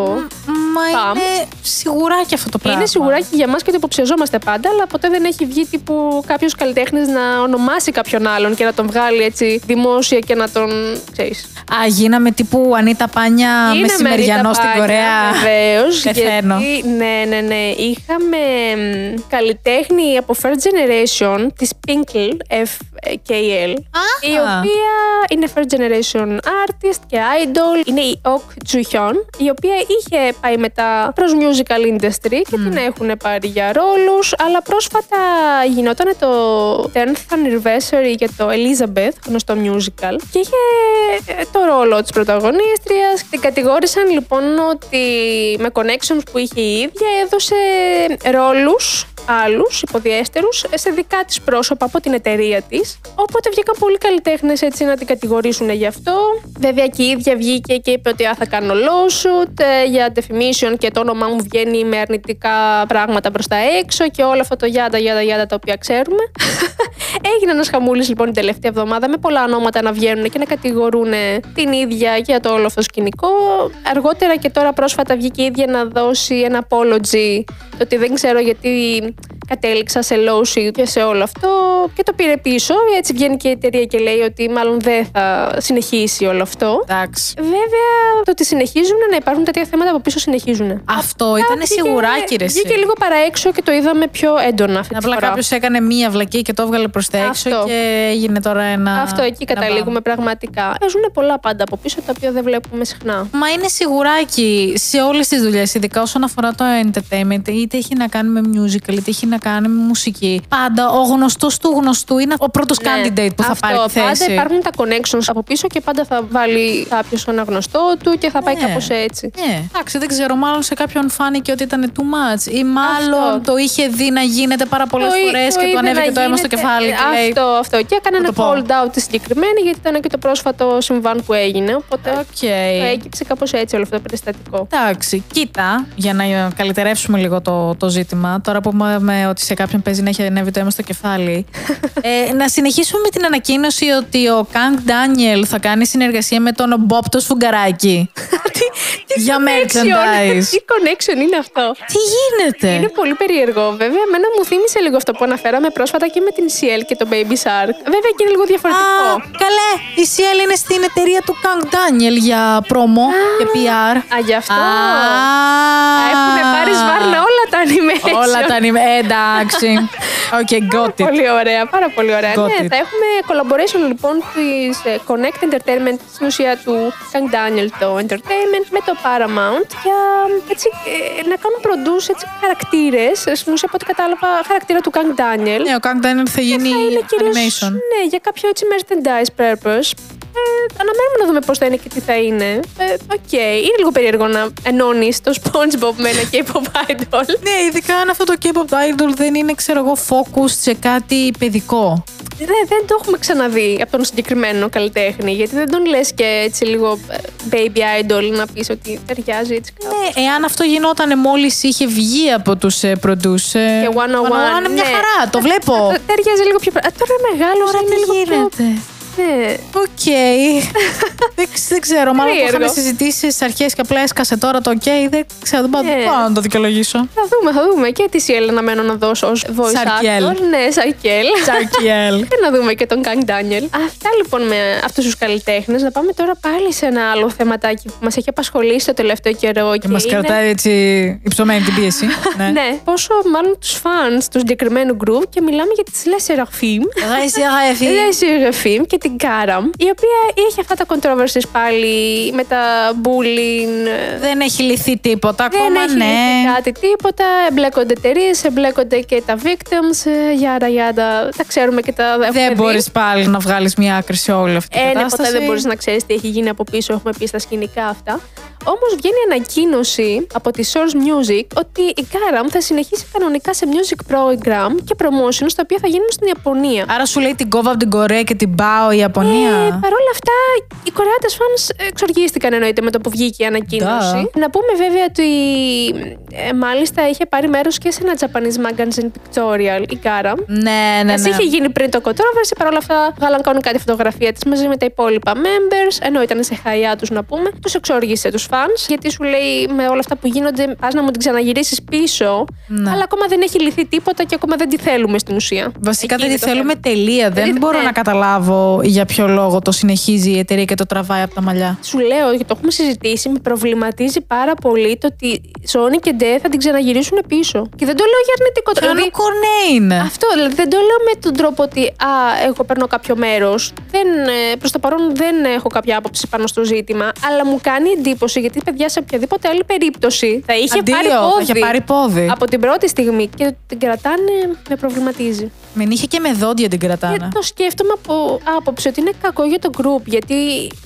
Μα Παμ. είναι σιγουράκι αυτό το πράγμα. είναι σιγουράκι για μας και το υποψιαζόμαστε πάντα αλλά ποτέ δεν έχει βγει τύπου κάποιος καλλιτέχνης να ονομάσει κάποιον άλλον και να τον βγάλει έτσι δημόσια και να τον ξέρεις Α, γίναμε τύπου Ανίτα Πάνια Είναι μεσημεριανός Μερίτα στην Πάνια, Κορέα. Βεβαίως, Πεθαίνω. γιατί, ναι, ναι, ναι. Είχαμε μ, καλλιτέχνη από First Generation, της Pinkle, FKL, η οποία είναι First Generation artist και idol. Είναι η Ok Juhyun, η οποία είχε πάει μετά προς musical industry και την έχουν πάρει για ρόλους, αλλά πρόσφατα γινόταν το 10th anniversary για το Elizabeth, γνωστό musical, και είχε ε, το ρόλο της πρωταγωνίστριας. Την κατηγόρησαν λοιπόν ότι με connections που είχε η ίδια έδωσε ρόλους άλλους υποδιέστερους σε δικά της πρόσωπα από την εταιρεία της. Οπότε βγήκαν πολλοί καλλιτέχνες έτσι να την κατηγορήσουν γι' αυτό. Βέβαια και η ίδια βγήκε και είπε ότι α, θα κάνω lawsuit ε, για defamation και το όνομά μου βγαίνει με αρνητικά πράγματα προς τα έξω και όλο αυτό το γιάντα γιάντα γιάντα τα οποία ξέρουμε. Έγινε ένας χαμούλης λοιπόν την τελευταία εβδομάδα με πολλά ονόματα να βγαίνουν και να κατηγορούν την ίδια για το όλο αυτό σκηνικό. Αργότερα και τώρα πρόσφατα βγήκε η ίδια να δώσει ένα apology το ότι δεν ξέρω γιατί κατέληξα σε lawsuit και σε όλο αυτό και το πήρε πίσω. Έτσι βγαίνει και η εταιρεία και λέει ότι μάλλον δεν θα συνεχίσει όλο αυτό. Εντάξει. Βέβαια, το ότι συνεχίζουν να υπάρχουν τέτοια θέματα από πίσω συνεχίζουν. Αυτό ήταν Βγήκε- σιγουράκι ρε εσύ. Βγήκε λίγο παραέξω και το είδαμε πιο έντονα αυτή τη Απλά φορά. κάποιος έκανε μία βλακή και το έβγαλε προς τα έξω Αυτό. και έγινε τώρα ένα. Αυτό εκεί ένα καταλήγουμε πραγματικά. Παίζουν πολλά πάντα από πίσω τα οποία δεν βλέπουμε συχνά. Μα είναι σιγουράκι σε όλες τις δουλειές, ειδικά όσον αφορά το entertainment, είτε έχει να κάνει με musical, είτε έχει να κάνει με μουσική. Πάντα ο γνωστός του γνωστού είναι ο πρώτος Ναι, candidate που θα αυτό. πάρει τη θέση. Πάντα υπάρχουν τα connections από πίσω και πάντα θα βάλει κάποιος ένα γνωστό του και θα πάει Ναι. κάπως έτσι. Ναι, εντάξει, δεν ξέρω. Μάλλον σε κάποιον φάνηκε ότι ήταν too much. Ή μάλλον Αυτό. το είχε δει να γίνεται πάρα πολλές Το- φορές το και είδε του ανέβηκε να το αίμα στο γίνεται- κεφάλι. Και λέει, Αυτό, αυτό. Και έκανε Θα ένα το πω. call out τη συγκεκριμένη γιατί ήταν και το πρόσφατο συμβάν που έγινε. Οπότε Οκ. προέκυψε κάπως έτσι όλο αυτό το περιστατικό. Εντάξει, κοίτα, για να καλυτερεύσουμε λίγο το, το ζήτημα, τώρα που είπαμε ότι σε κάποιον παίζει να έχει ανέβει το αίμα στο κεφάλι, ε, να συνεχίσουμε με την ανακοίνωση ότι ο Κανκ Ντάνιελ θα κάνει συνεργασία με τον Μπομπ το Σφουγγαράκι. για merchandise. Τι connection είναι αυτό; Τι γίνεται; Είναι πολύ περίεργο. Βέβαια, εμένα μου θύμισε λίγο αυτό που αναφέραμε πρόσφατα και με την CL και το Baby Shark. Βέβαια, και είναι λίγο διαφορετικό. Α, καλέ, η CL είναι στην εταιρεία του Κανκ Ντάνιελ για πρόμο και PR. Α, γι' αυτό. Α, Έχουν πάρει σβάρνα όλα τα animation. Όλα τα anime. Ε, εντάξει. Οκ, got it. Πολύ ωραία, πάρα πολύ ωραία. Got ναι, it. θα έχουμε collaboration λοιπόν της Connect Entertainment στην ουσία του Kang Daniel το Entertainment με το Paramount για έτσι, ε, να κάνουν produce έτσι, χαρακτήρες, στην ουσία από ό,τι κατάλαβα χαρακτήρα του Kang Daniel. Ναι, ο Kang Daniel θα γίνει θα είναι κυρίως, animation. ναι, για κάποιο έτσι merchandise purpose. Ε, αναμένουμε να δούμε πώς θα είναι και τι θα είναι. Ε, Οκ, είναι λίγο περίεργο να ενώνεις το SpongeBob με ένα K-pop idol. Ναι, ειδικά αν αυτό το K-pop idol δεν είναι, ξέρω εγώ, focus σε κάτι παιδικό. Ναι, δεν το έχουμε ξαναδεί από τον συγκεκριμένο καλλιτέχνη. Γιατί δεν τον λες και έτσι λίγο ε, baby idol να πεις ότι ταιριάζει έτσι κάπου. Ναι, εάν αυτό γινόταν μόλις είχε βγει από τους producer. Και 101, είναι μια ναι. χαρά, το βλέπω. Θα ταιριάζει λίγο πιο. Α, τώρα μεγάλο Τώρα είναι τι λίγο πιο. Γίνεται. Ναι. Οκ. δεν, ξ- δεν ξέρω. Μάλλον που Περίεργο. είχαμε συζητήσει στις αρχές και απλά έσκασε τώρα το οκ. Δεν ξέρω. Δεν πάω- Ναι. δεν μπορώ να το δικαιολογήσω. Θα δούμε, θα δούμε. Και τη Σιέλ να μένω να δώσω ως voice Σαρκιέλ. actor. Ναι, Σαρκιέλ. Τσαρκιέλ. Και να δούμε και τον Κang Daniel. Αυτά λοιπόν με αυτούς τους καλλιτέχνες. Να πάμε τώρα πάλι σε ένα άλλο θεματάκι που μας έχει απασχολήσει το τελευταίο καιρό. Και μας είναι- κρατάει έτσι υψωμένη την πίεση. ναι. Ναι, πόσο μάλλον τους fans του συγκεκριμένου group και μιλάμε για τη Les Seraphim. Ρε, εσύ, ρε, φίλε. Les Seraphim και την Karam, η οποία είχε αυτά τα controversies πάλι με τα bullying. Δεν έχει λυθεί τίποτα Δεν ακόμα, έχει ναι. λυθεί κάτι τίποτα. Εμπλέκονται εταιρείες, εμπλέκονται και τα victims. ε, Γιάρα, γιάρα. Τα ξέρουμε και τα έχουμε Δεν δει. μπορείς πάλι να βγάλεις μια άκρη σε όλη αυτή την Ε, ναι, κατάσταση. ποτέ δεν μπορείς να ξέρεις τι έχει γίνει από πίσω. Έχουμε πει στα σκηνικά αυτά. Όμως βγαίνει ανακοίνωση από τη Source Music ότι η Karam θα συνεχίσει κανονικά σε music program και promotions τα οποία θα γίνουν στην Ιαπωνία. Άρα σου λέει την κόβω από την Κορέα και την πάω η Ιαπωνία. Ε, Παρ' όλα αυτά, οι Κορεάτες fans εξοργίστηκαν εννοείται με το που βγήκε η ανακοίνωση. Να πούμε βέβαια ότι ε, μάλιστα είχε πάρει μέρος και σε ένα Japanese magazine pictorial η Karam. ναι, ναι, Ας ναι. είχε γίνει πριν το controversy, παρόλα αυτά βγάλαν κανονικά τη φωτογραφία της μαζί με τα υπόλοιπα members, ενώ ήταν σε χαϊά τους να πούμε. Τους εξόργησε τους fans, γιατί σου λέει με όλα αυτά που γίνονται, πας να μου την ξαναγυρίσεις πίσω, Ναι. αλλά ακόμα δεν έχει λυθεί τίποτα και ακόμα δεν τη θέλουμε στην ουσία. Βασικά Εκεί δεν είναι τη το θέλουμε θέμα. τελεία. Δεν Ναι. μπορώ να καταλάβω για ποιο λόγο το συνεχίζει η εταιρεία και το τραβάει από τα μαλλιά. Σου λέω, και το έχουμε συζητήσει, με προβληματίζει πάρα πολύ το ότι Sony και Ντε θα την ξαναγυρίσουν πίσω. Και δεν το λέω για αρνητικό τρόπο. Πιάνο κορνέ είναι. Αυτό, δηλαδή δεν το λέω με τον τρόπο ότι Α, εγώ παίρνω κάποιο μέρος. Προς το παρόν δεν έχω κάποια άποψη πάνω στο ζήτημα. Αλλά μου κάνει εντύπωση γιατί, παιδιά, σε οποιαδήποτε άλλη περίπτωση θα είχε Αντίο, πάρει θα πόδι. είχε πάρει πόδι. Από την πρώτη στιγμή και την κρατάνε, με προβληματίζει. Με είχε και με δόντια την Και κρατάνα. το σκέφτομαι από άποψη ότι είναι κακό για το group. Γιατί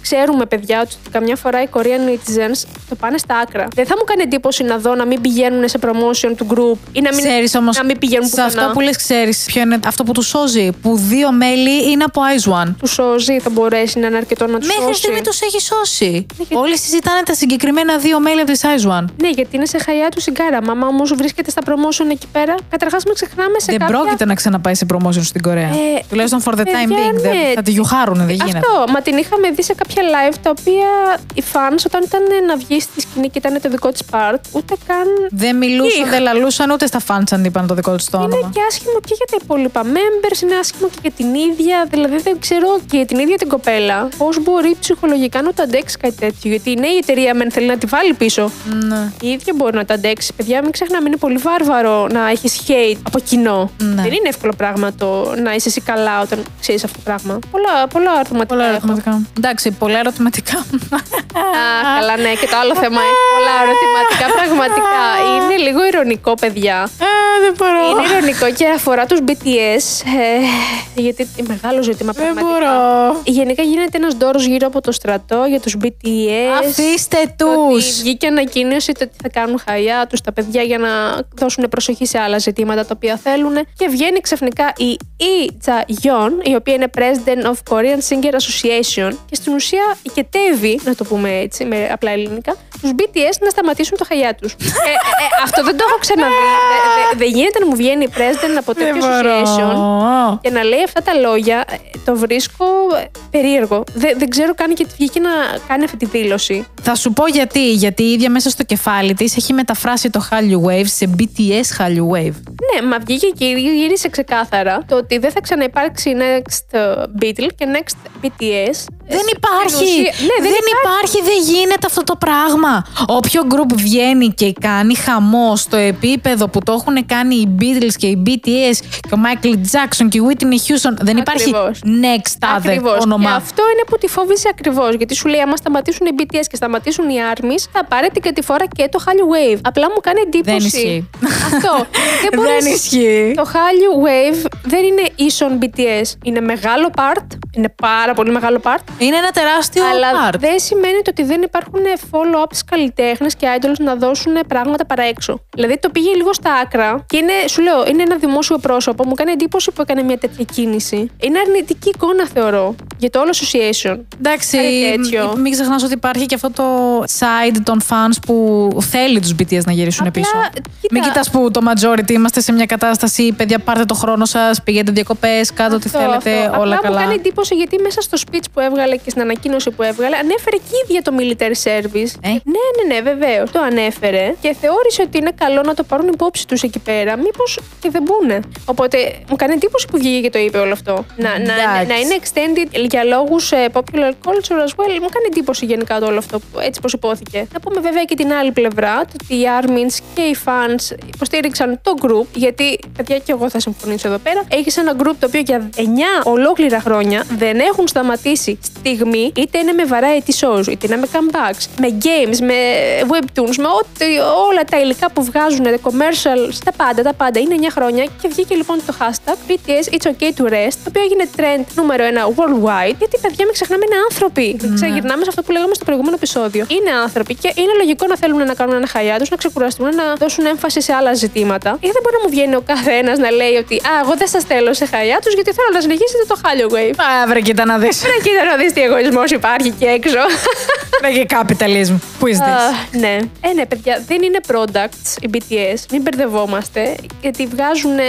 ξέρουμε, παιδιά, ότι καμιά φορά οι Korean netizens το πάνε στα άκρα. Δεν θα μου κάνει εντύπωση να δω να μην πηγαίνουν σε promotion του group ή να μην, Ξέρεις όμως, να μην πηγαίνουν σε πουθενά. αυτό που λες ξέρεις ποιο είναι αυτό που τους σώζει. Που δύο μέλη είναι από Eyes One. Τους σώζει, θα μπορέσει να είναι αρκετό να τους Μέχρι σώσει. στιγμή τους έχει σώσει. γιατί- Όλοι συζητάνε τα συγκεκριμένα δύο μέλη από τη Eyes One. Ναι, γιατί είναι σε χαϊά του συγκάρα. Μαμά όμως βρίσκεται στα promotion εκεί πέρα. Καταρχάς, μην ξεχνάμε σε Δεν κάποια. πρόκειται να ξαναπάει σε promotion στην Κορέα. Ε, Τουλάχιστον for the time παιδιά, being. δεν- ναι. Θα τη γιουχάρουν, δεν γίνεται. Αυτό, μα την είχαμε δει σε κάποια live τα οποία οι fans όταν ήταν να βγει στη σκηνή και ήταν το δικό της part, ούτε καν. Δεν μιλούσαν, Είχ. δεν λαλούσαν ούτε στα fans αν είπαν το δικό τους το Είναι όνομα. και άσχημο και για τα υπόλοιπα members, είναι άσχημο και για την ίδια. Δηλαδή δεν ξέρω και για την ίδια την κοπέλα πώς μπορεί ψυχολογικά να το αντέξει κάτι τέτοιο. Γιατί η νέα εταιρεία μεν θέλει να τη βάλει πίσω. Ναι. Η ίδια μπορεί να το αντέξει. Παιδιά, μην ξεχνάμε, είναι πολύ βάρβαρο να έχεις hate από κοινό. Ναι. Δεν είναι εύκολο πράγμα το να είσαι εσύ καλά όταν ξέρεις αυτό το πράγμα. Πολλά, πολλά ερωτηματικά. Πολλά έχω. ερωτηματικά. Εντάξει, πολλά ερωτηματικά. Α, καλά, ναι, και το άλλο θέμα έχει πολλά ερωτηματικά. Πραγματικά είναι λίγο ηρωνικό, παιδιά. Ε, δεν μπορώ. Είναι ηρωνικό και αφορά τους BTS. Ε, γιατί είναι μεγάλο ζήτημα Δεν πραγματικά. μπορώ. Γενικά γίνεται ένας δώρο γύρω από το στρατό για τους BTS. Αφήστε Ότι τους. Βγήκε ανακοίνωση το ότι θα κάνουν χαϊά τους τα παιδιά για να δώσουν προσοχή σε άλλα ζητήματα τα οποία θέλουν. Και βγαίνει ξαφνικά η Lee Cha-yeon, η οποία είναι President of Korean Singer Association, και στην ουσία οικετεύει, να το πούμε έτσι, με απλά ελληνικά, τους BTS να σταματήσουν το χαϊά τους. ε, ε, ε, αυτό δεν το έχω ξαναδεί. Δεν δε, δε γίνεται να μου βγαίνει President από Δεν τέτοιο μπορώ. association και να λέει αυτά τα λόγια, ε, το βρίσκω ε, περίεργο. Δεν, δεν ξέρω καν γιατί βγήκε να κάνει αυτή τη δήλωση. Θα σου πω γιατί. Γιατί η ίδια μέσα στο κεφάλι της έχει μεταφράσει το Hallyu Wave σε BTS Hallyu Wave. Ναι, μα βγήκε και γύρισε ξεκάθαρα το ότι δεν θα ξαναυπάρξει next ε, Beatle και next BTS. Δεν Στην υπάρχει. ουσία- Ναι, δεν, δεν υπάρχει, δεν γίνεται αυτό το πράγμα. Όποιο group βγαίνει και κάνει χαμό στο επίπεδο που το έχουν κάνει οι Beatles και οι BTS και ο Michael Jackson και η Whitney Houston, δεν υπάρχει Ακριβώς. next other Ακριβώς. όνομα. Και αυτό είναι που τη φόβησε ακριβώς. Γιατί σου λέει, άμα σταματήσουν οι BTS και σταματήσουν οι ARMYs, θα πάρει την κατηφόρα και το Hallyu Wave. Απλά μου κάνει εντύπωση. Δεν ισχύει. Αυτό. δεν, μπορείς- Δεν ισχύει. Το Hallyu Wave δεν είναι ίσον BTS. Είναι μεγάλο part, είναι πάρα πολύ μεγάλο part. Είναι ένα τεράστιο Αλλά part. δεν σημαίνει το ότι δεν υπάρχουν follow-up στι καλλιτέχνες και idols να δώσουν πράγματα παρά έξω. Δηλαδή το πήγε λίγο στα άκρα και είναι, σου λέω, είναι ένα δημόσιο πρόσωπο. Μου κάνει εντύπωση που έκανε μια τέτοια κίνηση. Είναι αρνητική εικόνα, θεωρώ, για το όλο association. Εντάξει, Κάτι τέτοιο. μ- μην ξεχνάς ότι υπάρχει και αυτό το side των fans που θέλει τους BTS να γυρίσουν Απλά, πίσω. κοίτα- Μην κοιτάς που το majority είμαστε σε μια κατάσταση, παιδιά, πάρτε το χρόνο σας, πηγαίνετε διακοπές, κάντε ό,τι Αυτό, θέλετε, αυτό. όλα Απλά καλά. Μου κάνει εντύπωση γιατί μέσα στο speech που έβγαλε και στην ανακοίνωση που έβγαλε ανέφερε και η ίδια το military service. Ε; Ναι, ναι, ναι, βεβαίως. Το ανέφερε και θεώρησε ότι είναι καλό να το πάρουν υπόψη τους εκεί πέρα. Μήπως και δεν μπουνε. Οπότε μου κάνει εντύπωση που βγήκε και το είπε όλο αυτό. Να, να, Εντάξει. να είναι extended για λόγους popular culture as well. Μου κάνει εντύπωση γενικά το όλο αυτό, που- έτσι πώ υπόθηκε. Να πούμε βέβαια και την άλλη πλευρά, το ότι οι Armins και οι fans υποστήριξαν το group, γιατί, παιδιά, και εγώ θα συμφωνήσω εδώ πέρα. Έχεις ένα group το οποίο για 9 ολόκληρα χρόνια δεν έχουν σταματήσει στιγμή, είτε είναι με variety shows, είτε είναι με comebacks, με games, με webtoons, με ό,τι, όλα τα υλικά που βγάζουν, τα commercials, τα πάντα, τα πάντα. Είναι 9 χρόνια και βγήκε λοιπόν το hashtag BTS It's Okay to Rest, το οποίο έγινε trend νούμερο 1 worldwide, γιατί παιδιά μην ξεχνάμε είναι άνθρωποι. Ξαγυρνάμε σε αυτό που λέγαμε στο προηγούμενο επεισόδιο. Είναι άνθρωποι και είναι λογικό να θέλουν να κάνουν ένα χαλιά τους, να ξεκουραστούν, να δώσουν έμφαση σε άλλα ζητήματα. Και δεν μπορεί να μου βγαίνει ο καθένας να λέει ότι Α, εγώ δεν σας θέλω σε χαλιά τους, γιατί θέλω να συνεχίσετε το χάλιο wave. Α, βρε, κοίτα να δεις. Πρέπει κοίτα να δεις τι εγωισμός υπάρχει εκεί έξω. βρε και capitalism. Who is this? Αχ, ναι. Ε, ναι, παιδιά, δεν είναι products οι BTS. Μην μπερδευόμαστε. Γιατί βγάζουν ε,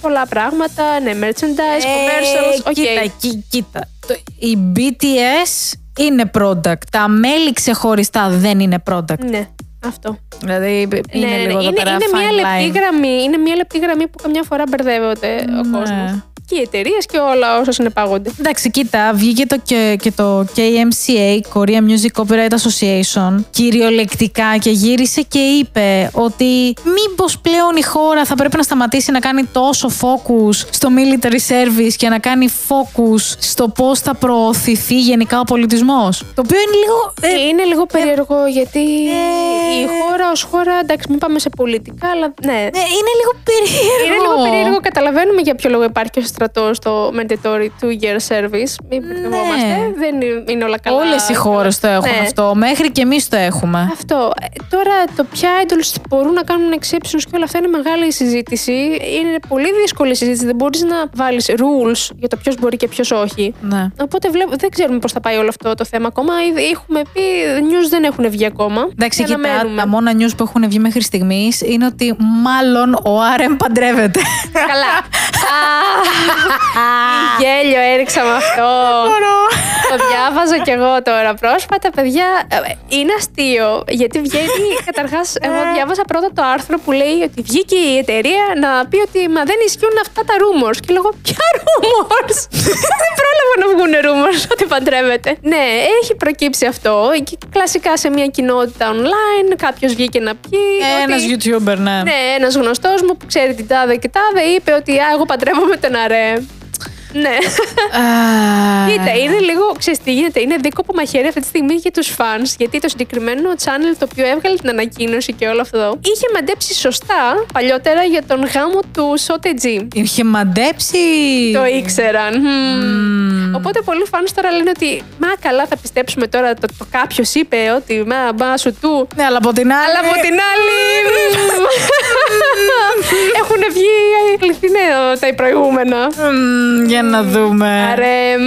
πολλά πράγματα. Ναι, merchandise, commercials. Ε, οκ. Κοίτα, κοί- κοίτα. Το- Οι BTS είναι product. Τα μέλη ξεχωριστά δεν είναι product. Ναι, αυτό. Δηλαδή είναι ναι, ναι, λίγο ναι. εδώ Είναι, πέρα είναι fine μια line. λεπτή γραμμή. Είναι μια λεπτή γραμμή που καμιά φορά μπερδεύεται ο Ναι. κόσμος. Και οι εταιρείες και όλα όσα συνεπάγονται. Εντάξει, κοίτα, βγήκε το και, και το KOMCA, Korea Music Copyright Association, κυριολεκτικά και γύρισε και είπε ότι μήπως πλέον η χώρα θα πρέπει να σταματήσει να κάνει τόσο focus στο military service και να κάνει focus στο πώς θα προωθηθεί γενικά ο πολιτισμός. Το οποίο είναι λίγο... ε, είναι λίγο περίεργο γιατί ε. η χώρα ως χώρα, εντάξει, μην πάμε σε πολιτικά, αλλά ναι. ναι, είναι λίγο περίεργο. Είναι λίγο περίεργο. Καταλαβαίνουμε για ποιο λόγο υπάρχει ο στρατό στο mandatory two year service. Μην μπερδευόμαστε. Δεν είναι όλα καλά. Όλες οι χώρες το έχουν Ναι. αυτό. Μέχρι και εμείς το έχουμε. Αυτό. Ε, Τώρα το ποια idols μπορούν να κάνουν exceptions και όλα αυτά είναι μεγάλη συζήτηση. Είναι πολύ δύσκολη συζήτηση. Δεν μπορείς να βάλεις rules για το ποιος μπορεί και ποιος όχι. Ναι. Οπότε βλέπω, δεν ξέρουμε πώς θα πάει όλο αυτό το θέμα ακόμα. Ήδη Έχουμε πει, news δεν έχουν βγει ακόμα. Εντάξει, Και κοιτά, αναμένουμε. τα μόνα news που έχουν βγει μέχρι στιγμής είναι ότι μάλλον ο Άρεμ παντρεύεται. Καλά. Τι Γέλιο έριξα με αυτό. Το διάβαζα κι εγώ τώρα πρόσφατα, παιδιά. ε, Είναι αστείο, γιατί βγαίνει. Καταρχάς, εγώ διάβασα πρώτα το άρθρο που λέει ότι βγήκε η εταιρεία να πει ότι μα δεν ισχύουν αυτά τα rumors. Και λέγω, Ποια rumors! δεν πρόλαβα να βγουν rumors ότι παντρεύεται. Ναι, έχει προκύψει αυτό. Και κλασικά σε μια κοινότητα online, κάποιος βγήκε να πει. Ένας ότι- YouTuber, ναι. ναι, ένας γνωστός μου που ξέρει την τάδε και τάδε είπε ότι Α, εγώ παντρεύομαι τον Αρέ. Ναι. Α, Κοίτα, είναι λίγο. Ξέρεις τι γίνεται, είναι δίκοπο μαχαίρι αυτή τη στιγμή για τους fans. Γιατί το συγκεκριμένο channel το οποίο έβγαλε την ανακοίνωση και όλο αυτό είχε μαντέψει σωστά παλιότερα για τον γάμο του Σότε Τζι. Είχε μαντέψει. Το ήξεραν. Μμμ. Μμμ. Οπότε πολλοί fans τώρα λένε ότι Μα καλά, θα πιστέψουμε τώρα το, το κάποιος είπε ότι Μα μπα σου του. Ναι, αλλά από την άλλη. Αλλά από την άλλη. Έχουν βγει αληθινά τα προηγούμενα. Μμμ, για να δούμε. Αρέμ.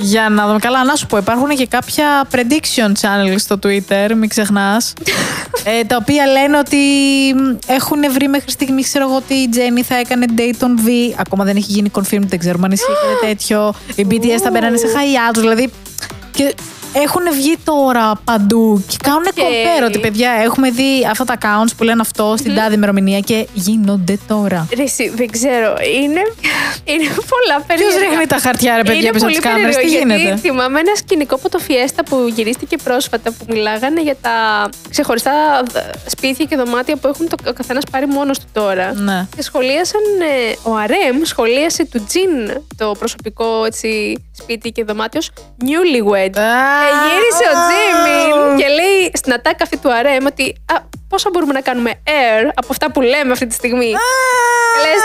για να δούμε. Καλά, να σου πω, υπάρχουν και κάποια prediction channels στο Twitter, μην ξεχνάς. ε, τα οποία λένε ότι μ, έχουν βρει μέχρι στιγμή, ξέρω εγώ, ότι η Jenny θα έκανε Dayton V. Ακόμα δεν έχει γίνει confirmed, δεν ξέρουμε αν ισχύει κάτι τέτοιο. Οι BTS θα μπαίνανε σε χαϊά τους, δηλαδή. Και έχουν βγει τώρα παντού και κάνουν Οκ. compare ότι παιδιά έχουμε δει αυτά τα accounts που λένε αυτό στην τάδε ημερομηνία και γίνονται τώρα. Ρε, εσύ, δεν ξέρω. Είναι, είναι πολλά Ποιος περίεργα. ρίχνει τα χαρτιά, ρε παιδιά, Είναι πίσω από τις πολύ κάμερες, τι περίεργο, γίνεται; Γιατί θυμάμαι ένα σκηνικό από το Festa που γυρίστηκε πρόσφατα που μιλάγανε για τα ξεχωριστά ε, σπίτια και δωμάτια που έχουν το, ο καθένας πάρει μόνος του τώρα. Ναι. Και σχολίασαν, ε, ο RM σχολίασε του Τζιν το προσωπικό έτσι, σπίτι και δωμάτιο ως newlywed. Και γύρισε ο Τζίμιν και λέει στην ατάκα αυτή του Αρέμ ότι Α, πώ πόσα μπορούμε να κάνουμε air από αυτά που λέμε αυτή τη στιγμή; Λες,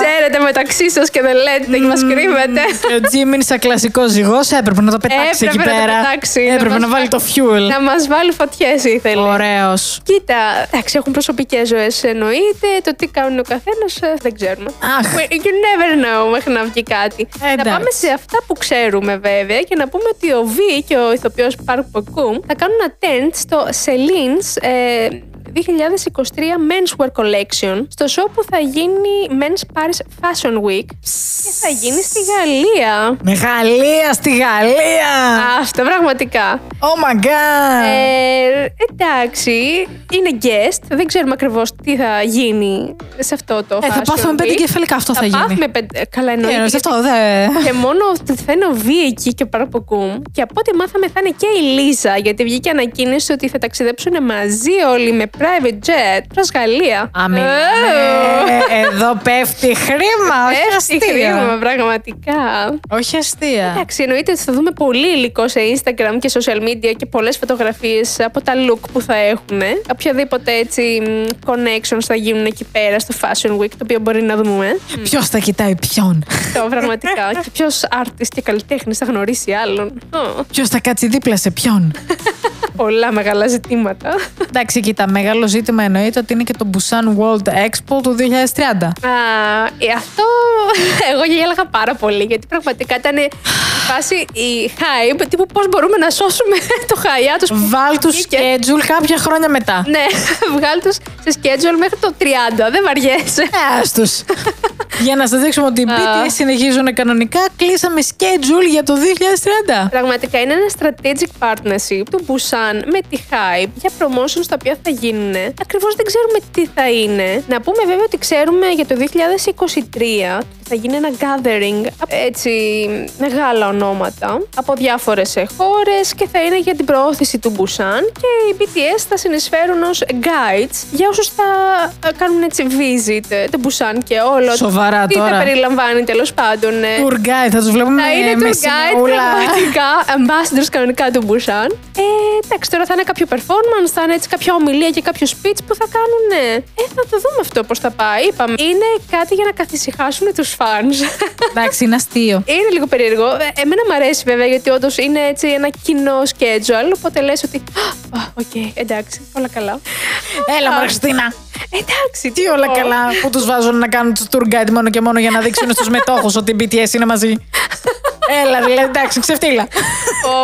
Ξέρετε μεταξύ σας και δεν λέτε και μας κρύβετε. Και ο Τζίμιν, σαν κλασικός ζυγός, έπρεπε να το πετάξει εκεί Έπρεπε να το πέρα. πετάξει, Έπρεπε να να μας βάλει το fuel. Να μας βάλει φωτιές ήθελε. Ωραίος. Κοίτα, εντάξει, έχουν προσωπικές ζωές εννοείται. Το τι κάνουν ο καθένας δεν ξέρουμε. Αχ. You never know μέχρι να βγει κάτι. Εντάξει. Να πάμε σε αυτά που ξέρουμε βέβαια και να πούμε ότι ο V και ο ηθοποιός Park Bo-gum θα κάνουν Luna στο Celine's, ε, 2023 Menswear Collection στο show που θα γίνει Men's Paris Fashion Week και θα γίνει στη Γαλλία. Μεγαλεία στη Γαλλία. Αυτό πραγματικά. Oh my god. Ε, εντάξει, είναι guest. Δεν ξέρουμε ακριβώς τι θα γίνει σε αυτό το Ε, θα fashion πάθουμε πέντε week. κεφαλικά, αυτό θα, Θα γίνει. πάθουμε πέντε. Καλά, Τι εννοείται. εννοείς, γιατί- αυτό δεν. Και μόνο ότι θα είναι ο Β εκεί και παραποκούμ. Και από ό,τι μάθαμε θα είναι και η Λίζα, γιατί βγήκε ανακοίνωση ότι θα ταξιδέψουν μαζί όλοι με private jet προ Γαλλία. Αμήν. Oh. Ε, Εδώ πέφτει χρήμα, όχι Πέφτει αστεία. χρήμα, πραγματικά. Όχι αστεία. Εντάξει, εννοείται ότι θα δούμε πολύ υλικό σε Instagram και social media και πολλές φωτογραφίες από τα look που θα έχουν. Οποιαδήποτε έτσι μ, connections θα γίνουν εκεί πέρα στο Fashion Week, το οποίο μπορεί να δούμε. Ποιος θα κοιτάει ποιον; Το πραγματικά. και ποιος artist και καλλιτέχνης θα γνωρίσει άλλον. Ω, Ποιος θα κάτσει δίπλα σε ποιον; πολλά μεγάλα ζητήματα. Εντάξει, κοίτα, μεγάλο ζήτημα εννοείται ότι είναι και το Busan World Expo του 2030. Α, ε, αυτό εγώ γέλαγα πάρα πολύ γιατί πραγματικά ήταν η φάση η hype τύπου πώς μπορούμε να σώσουμε το χαϊάτος που Βάλ τους βγήκε. schedule κάποια χρόνια μετά. Ναι, βγάλ τους σε schedule μέχρι το 30, δεν βαριέσαι. Ε, άστους. Για να σας δείξουμε ότι οι BTS συνεχίζουν κανονικά, κλείσαμε schedule για το 2030. Πραγματικά είναι ένα strategic partnership του Busan με τη Hype για promotions τα οποία θα γίνουν. Ακριβώς δεν ξέρουμε τι θα είναι. Να πούμε βέβαια ότι ξέρουμε για το 2023 θα γίνει ένα gathering έτσι μεγάλα ονόματα από διάφορες χώρες και θα είναι για την προώθηση του Busan και οι BTS θα συνεισφέρουν ως guides για όσους θα ε, κάνουν έτσι visit ε, το Busan και όλο. Σοβαρά τι τώρα. θα περιλαμβάνει τέλος πάντων. ε, Tour guide, θα τους βλέπουμε θα είναι με tour guide σημεούλα. πραγματικά, ambassadors κανονικά του Busan. Ε, εντάξει, τώρα θα είναι κάποιο performance, θα είναι έτσι κάποια ομιλία και κάποιο speech που θα κάνουν. Ε, θα το δούμε αυτό πώς θα πάει. Είπαμε, είναι κάτι για να καθησυχάσουν τους fans. Εντάξει, είναι αστείο. είναι λίγο περίεργο. Ε, Εμένα μου αρέσει βέβαια γιατί όντως είναι έτσι ένα κοινό schedule. Οπότε λες ότι. «Α, Οκ, εντάξει, όλα καλά. Έλα, Μαρία Χριστίνα. Εντάξει, Τι όλα καλά που τους βάζουν να κάνουν τους tour guide μόνο και μόνο για να δείξουν στους μετόχους ότι οι BTS είναι μαζί. Έλα, δηλαδή, εντάξει, ξεφτίλα.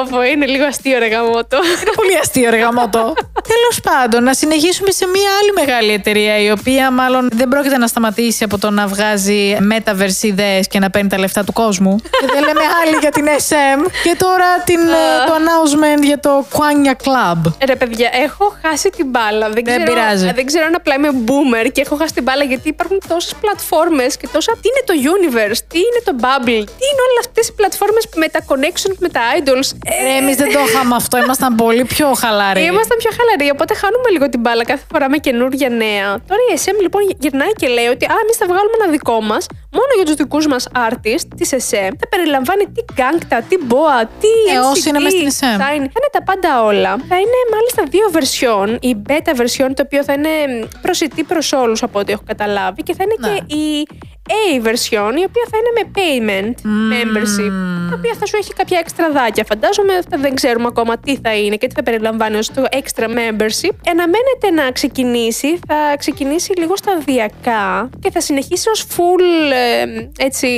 Όπο, είναι λίγο αστείο ρε γαμώτο. Είναι πολύ αστείο, ρε γαμώτο. Τέλος πάντων, να συνεχίσουμε σε μια άλλη μεγάλη εταιρεία, η οποία μάλλον δεν πρόκειται να σταματήσει από το να βγάζει metaverse ιδέες και να παίρνει τα λεφτά του κόσμου. και δεν λέμε άλλη για την SM. Και τώρα την, ε, το announcement για το Kwangya Club. Ρε παιδιά, έχω χάσει την μπάλα. Δεν, Δεν ξέρω, πειράζει. Δεν ξέρω αν απλά είμαι boomer και έχω χάσει την μπάλα γιατί υπάρχουν τόσες πλατφόρμες και τόσα. Τι είναι το Universe, τι είναι το Bubble, τι είναι όλες αυτές οι πλατφόρμες με τα connections, με τα idols. Ε, Εμείς δεν το είχαμε αυτό, ήμασταν πολύ πιο χαλαροί. Ήμασταν πιο χαλαροί, οπότε χάνουμε λίγο την μπάλα κάθε φορά με καινούργια νέα. Τώρα η SM λοιπόν γυρνάει και λέει ότι Α, εμείς θα βγάλουμε ένα δικό μας μόνο για τους δικούς μας artists της SM. Θα περιλαμβάνει τι Kangta, τι BoA, τι. Ε, όσοι NCT, είναι μες στην SM. Θα είναι, θα είναι τα πάντα όλα. Θα είναι μάλιστα δύο version. Η beta version, το οποίο θα είναι προσιτή προς όλους από ό,τι έχω καταλάβει, και θα είναι Ναι. και η A version, η οποία θα είναι με payment membership, τα οποία θα σου έχει κάποια εξτραδάκια. Φαντάζομαι αυτά δεν ξέρουμε ακόμα τι θα είναι και τι θα περιλαμβάνει ως το extra membership. Αναμένεται να ξεκινήσει, θα ξεκινήσει λίγο σταδιακά και θα συνεχίσει ως full ε, έτσι,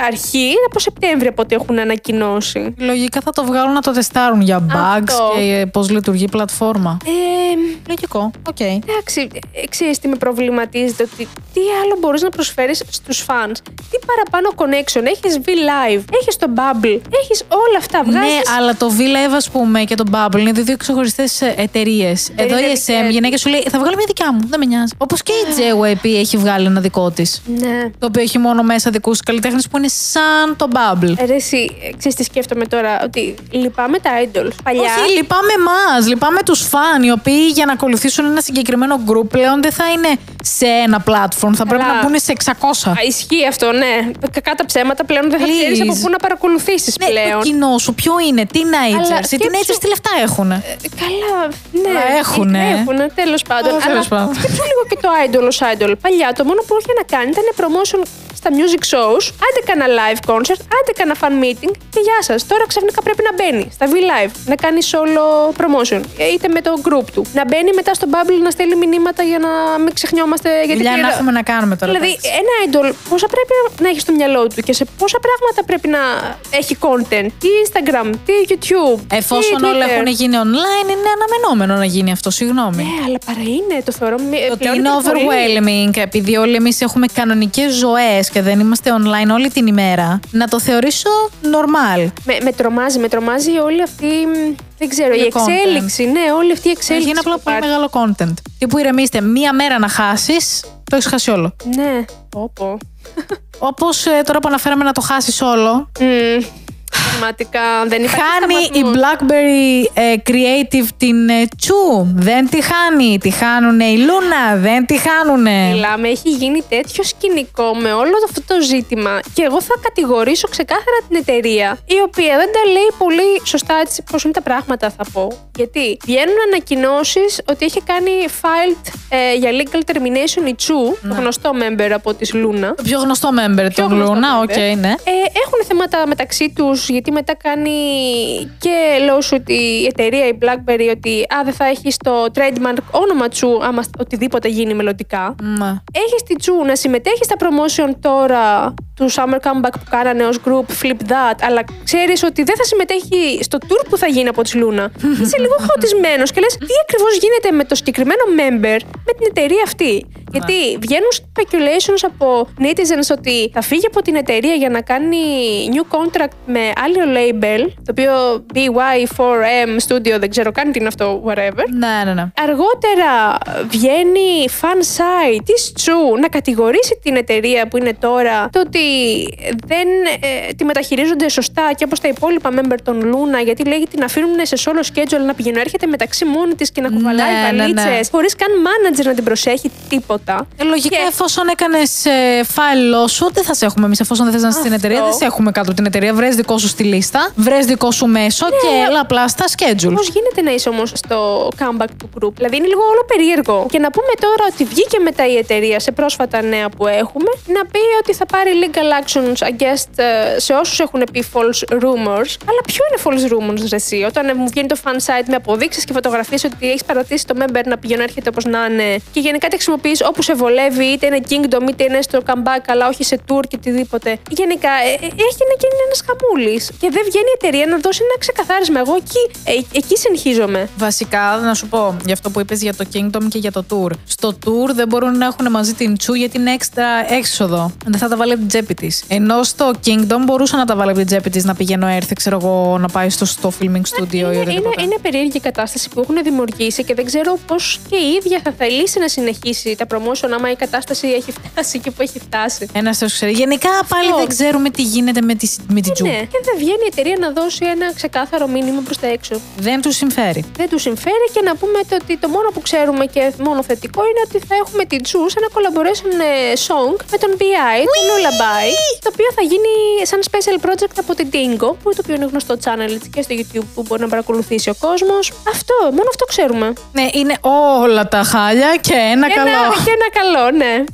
αρχή από Σεπτέμβριο από ό,τι έχουν ανακοινώσει. Λογικά θα το βγάλουν να το τεστάρουν για bugs Αυτό. και πώς λειτουργεί η πλατφόρμα. Ε, Λογικό. Οκ. Εντάξει, ε, ξέρεις τι με προβληματίζεται, ότι τι άλλο μπορείς να προσφέρεις στους fans. Τι παραπάνω connection, έχεις V-Live, έχεις το Bubble, έχεις όλα αυτά, βγάζεις... Ναι, αλλά το V-Live, ας πούμε, και το Bubble είναι δύο ξεχωριστές εταιρείες. Εδώ η SM, δικές. η γυναίκα σου λέει: Θα βγάλω μια δικιά μου, δεν με νοιάζει. Όπως και η JYP έχει βγάλει ένα δικό της. Ναι. Το οποίο έχει μόνο μέσα δικούς καλλιτέχνες που είναι σαν το Bubble. Ε, Ρε εσύ, ε, ξέρεις τι σκέφτομαι τώρα, ότι λυπάμαι τα idols. Παλιά, Όχι, λυπάμαι εμάς. Λυπάμαι τους φαν, οι οποίοι για να ακολουθήσουν ένα συγκεκριμένο group πλέον δεν θα είναι σε ένα platform. Θα πρέπει Καλά. να μπουν σε 600 τόσα. Α, ισχύει αυτό, ναι. Κακά τα ψέματα πλέον δεν θα Please. ξέρεις από πού να παρακολουθήσεις Ναι, πλέον. το κοινό σου ποιο είναι, teenagers. Οι σκέψου- teenagers τι λεφτά έχουν. Ε, Καλά, ναι. Αλλά έχουνε. Έχουνε, τέλος πάντων. Α, τέλος Αλλά πάντων. σκέψου λίγο και το idol ως idol. Παλιά το μόνο που είχε να κάνει ήταν promotion στα music shows, άντε κάνα live concert, άντε κάνα fan meeting και γεια σας. Τώρα ξαφνικά πρέπει να μπαίνει στα V-Live, να κάνει solo promotion, ε, είτε με το group του. Να μπαίνει μετά στο Bubble να στέλνει μηνύματα για να μην ξεχνιόμαστε. Γιατί Δουλειά να πήρα- έχουμε να κάνουμε τώρα. Δηλαδή, εντάξει. ένα idol πόσα πρέπει να έχει στο μυαλό του και σε πόσα πράγματα πρέπει να έχει content; Τι Instagram, τι YouTube. Εφόσον τι όλα Twitter. έχουν γίνει online, είναι αναμενόμενο να γίνει αυτό. Συγγνώμη. Ναι, αλλά παρά είναι, το θεωρώ. μη- Ότι πλέον είναι υπερβολή. overwhelming, επειδή όλοι εμείς έχουμε κανονικές ζωές και δεν είμαστε online όλη την ημέρα, να το θεωρήσω normal. Με, με τρομάζει, με τρομάζει όλη αυτή. μ, Δεν ξέρω, η Είναι content. εξέλιξη. Ναι, όλη αυτή η εξέλιξη. Είναι απλά που πολύ υπάρχει. μεγάλο content. Τι που ηρεμήστε, μία μέρα να χάσεις, το έχεις χάσει όλο. Ναι, πω. Όπως τώρα που αναφέραμε να το χάσεις όλο, Μμ, Πραγματικά δεν υπάρχει. χάνει η σταματμός. Blackberry ε, Creative την ε, Τσου. Δεν τη χάνει. Τη χάνουνε η Λούνα. Δεν τη χάνουνε. Μιλάμε, έχει γίνει τέτοιο σκηνικό με όλο αυτό το ζήτημα. Και εγώ θα κατηγορήσω ξεκάθαρα την εταιρεία, η οποία δεν τα λέει πολύ σωστά έτσι πώς είναι τα πράγματα, θα πω. Γιατί βγαίνουν ανακοινώσεις ότι έχει κάνει filed ε, για legal termination η Chuu, το γνωστό member από τη LOONA. Το πιο γνωστό member Πιο του γνωστό LOONA, member. οκ, ναι. Ε, έχουν θέματα μεταξύ τους, γιατί μετά κάνει και lawsuit η εταιρεία, η Blockberry, ότι α, δεν θα έχεις το trademark όνομα Chuu, άμα οτιδήποτε γίνει μελλοντικά. Μα. Έχεις τη Chuu να συμμετέχεις στα promotion τώρα του Summer Comeback που κάνανε ως group Flip That, αλλά ξέρεις ότι δεν θα συμμετέχει στο tour που θα γίνει από τη LOONA. Είσαι λίγο χωτισμένος και λες τι ακριβώς γίνεται με το συγκεκριμένο member με την εταιρεία αυτή; Γιατί βγαίνουν speculations από netizens ότι θα φύγει από την εταιρεία για να κάνει new contract με άλλο label, το οποίο BY4M Studio, δεν ξέρω καν τι είναι αυτό, whatever. Ναι, ναι, ναι. Αργότερα βγαίνει fan site της Τσου να κατηγορήσει την εταιρεία που είναι τώρα το ότι δεν ε, τη μεταχειρίζονται σωστά και όπως τα υπόλοιπα member των Λούνα γιατί λέει την αφήνουν σε solo schedule να πηγαίνει έρχεται μεταξύ μόνη της και να κουβαλάει Ναι, ναι, βαλίτσες ναι. χωρίς καν manager να την προσέχει τίποτα. Ε, λογικά, Και- εφόσον έκανες φάιλ σου, δεν θα σε έχουμε εμείς. Εφόσον δεν θες να είσαι στην Αυτό. εταιρεία, δεν σε έχουμε κάτω από την εταιρεία. Βρες δικό σου στη λίστα, βρες δικό σου μέσο και έλα απλά στα schedule. Πώς γίνεται να είσαι όμως στο comeback του group, Δηλαδή είναι λίγο όλο περίεργο. Και να πούμε τώρα ότι βγήκε μετά η εταιρεία σε πρόσφατα νέα που έχουμε να πει ότι θα πάρει legal actions against ε, σε όσους έχουν πει false rumors. Αλλά ποιο είναι false rumors, ρε, εσύ, όταν ε, μου βγαίνει το fan site με αποδείξεις και φωτογραφίες ότι έχεις παρατήσει το member να πηγαίνει έρχεται όπως να είναι και γενικά τη χρησιμοποιείς όπου σε βολεύει, είτε είναι kingdom είτε είναι στο comeback, αλλά όχι σε tour και οτιδήποτε. Γενικά ε, ε, έχει να γίνει ένας χαμούλη. Και δεν βγαίνει η εταιρεία να δώσει ένα ξεκαθάρισμα. Εγώ εκεί, ε, εκεί συγχύζομαι. Βασικά, να σου πω για αυτό που είπες για το Kingdom και για το Tour. Στο Tour δεν μπορούν να έχουν μαζί την Τσου γιατί είναι έξτρα έξοδο. Δεν θα τα βάλει από την τσέπη της. Ενώ στο Kingdom μπορούσε να τα βάλει από την τσέπη της να πηγαίνω έρθει, ξέρω εγώ, να πάει στο, στο filming studio ή είναι, είναι, οτιδήποτε. είναι περίεργη η κατάσταση που έχουν δημιουργήσει και δεν ξέρω πώς και η ίδια θα θελήσει να συνεχίσει τα promotion άμα η κατάσταση έχει φτάσει εκεί που έχει φτάσει. Ένας Θεός ξέρει. Γενικά πάλι Αυτό. δεν ξέρουμε τι γίνεται με τη, με την Τσου. Ναι, και δεν βγαίνει η εταιρεία να δώσει ένα ξεκάθαρο μήνυμα προς τα έξω. Δεν τους συμφέρει. Δεν τους συμφέρει και να πούμε το ότι το μόνο που ξέρουμε και μόνο θετικό είναι ότι θα έχουμε την Τζου σε ένα collaboration ε, song με τον BI, τον Lullaby, το οποίο θα γίνει σαν special project από την Dingo, που το οποίο είναι γνωστό channel έτσι, και στο YouTube που μπορεί να παρακολουθήσει ο κόσμος. Αυτό, μόνο αυτό ξέρουμε. Ναι, είναι όλα τα χάλια και ένα Και καλό. Ένα, και ένα καλό, ναι.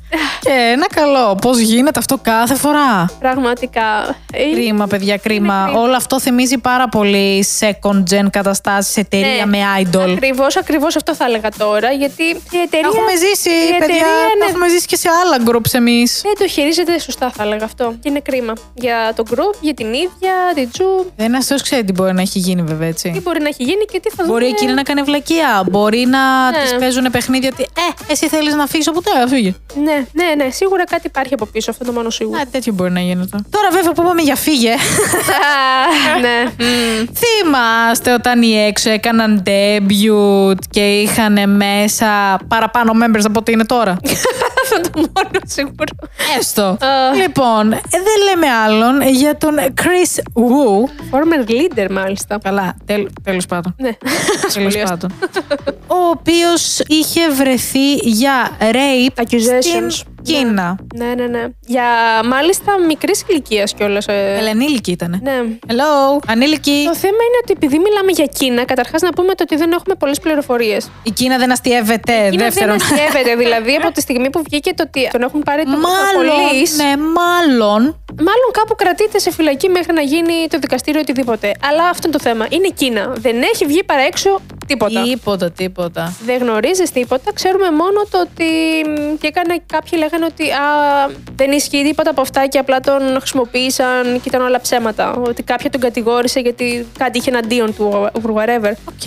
Και ένα καλό. Πώς γίνεται αυτό κάθε φορά; Πραγματικά. Ε, Κρίμα, παιδιά, κρίμα. Κρίμα. Όλο αυτό θυμίζει πάρα πολύ second gen καταστάσεις, εταιρεία Ναι. με idol. Ακριβώς, ακριβώς αυτό θα έλεγα τώρα. Γιατί η εταιρεία. Τα έχουμε ζήσει, η παιδιά. εταιρεία Τα είναι- έχουμε ζήσει και σε άλλα groups εμείς. Δεν το χειρίζεται σωστά, θα έλεγα αυτό. Και είναι κρίμα. Για το group, για την ίδια, την Τζου. Ένα Θεό ξέρει τι μπορεί να έχει γίνει, βέβαια, Τι έτσι. μπορεί να έχει γίνει και τι θα Μπορεί δούμε. εκείνη να κάνει βλακεία. Μπορεί να Ναι. της παίζουν παιχνίδια ότι Ε, εσύ θέλεις να φύγεις από τώρα, φύγε. Ναι, ναι, ναι, σίγουρα κάτι υπάρχει από πίσω, αυτό το μόνο σίγουρο. Α, τέτοιο μπορεί να γίνεται. Τώρα, βέβαια, που είπαμε για φύγε. Ναι. Μμμ. Θυμάστε όταν οι έξω έκαναν debut και είχαν μέσα παραπάνω members από ό,τι είναι τώρα; αυτό το μόνο σίγουρο. Έστω. Α. λοιπόν, ε, δεν λέμε άλλον για τον Chris Wu. Former leader, μάλιστα. Καλά, τέλ, τέλος πάντων. Ναι. Τέλος Σχολιάστο. πάντων. Ο οποίος είχε βρεθεί για rape Accusations. Στην Κίνα. Ναι, ναι, ναι. Για μάλιστα μικρής ηλικίας κιόλας. Ε. Έλα, ενήλικη ήτανε. Ναι. Hello, ανήλικη. Το θέμα είναι ότι επειδή μιλάμε για Κίνα, καταρχάς να πούμε το ότι δεν έχουμε πολλές πληροφορίες. Η Κίνα δεν αστείευεται. Είναι Δεύτερον. δεν αστείευεται. δηλαδή από τη στιγμή που βγήκε το ότι τον έχουν πάρει το Μάλλον, πρωτοπολίς, ναι, μάλλον. Μάλλον κάπου κρατείται σε φυλακή μέχρι να γίνει το δικαστήριο οτιδήποτε. Αλλά αυτό είναι το θέμα. Είναι Κίνα. Δεν έχει βγει παραέξω τίποτα. Τίποτα, τίποτα. Δεν γνωρίζεις τίποτα. Ξέρουμε μόνο το ότι. Και έκανε, κάποιοι λέγανε ότι α, δεν ισχύει τίποτα από αυτά και απλά τον χρησιμοποίησαν και ήταν όλα ψέματα. Ότι κάποια τον κατηγόρησε γιατί κάτι είχε εναντίον του, or whatever. Οκ.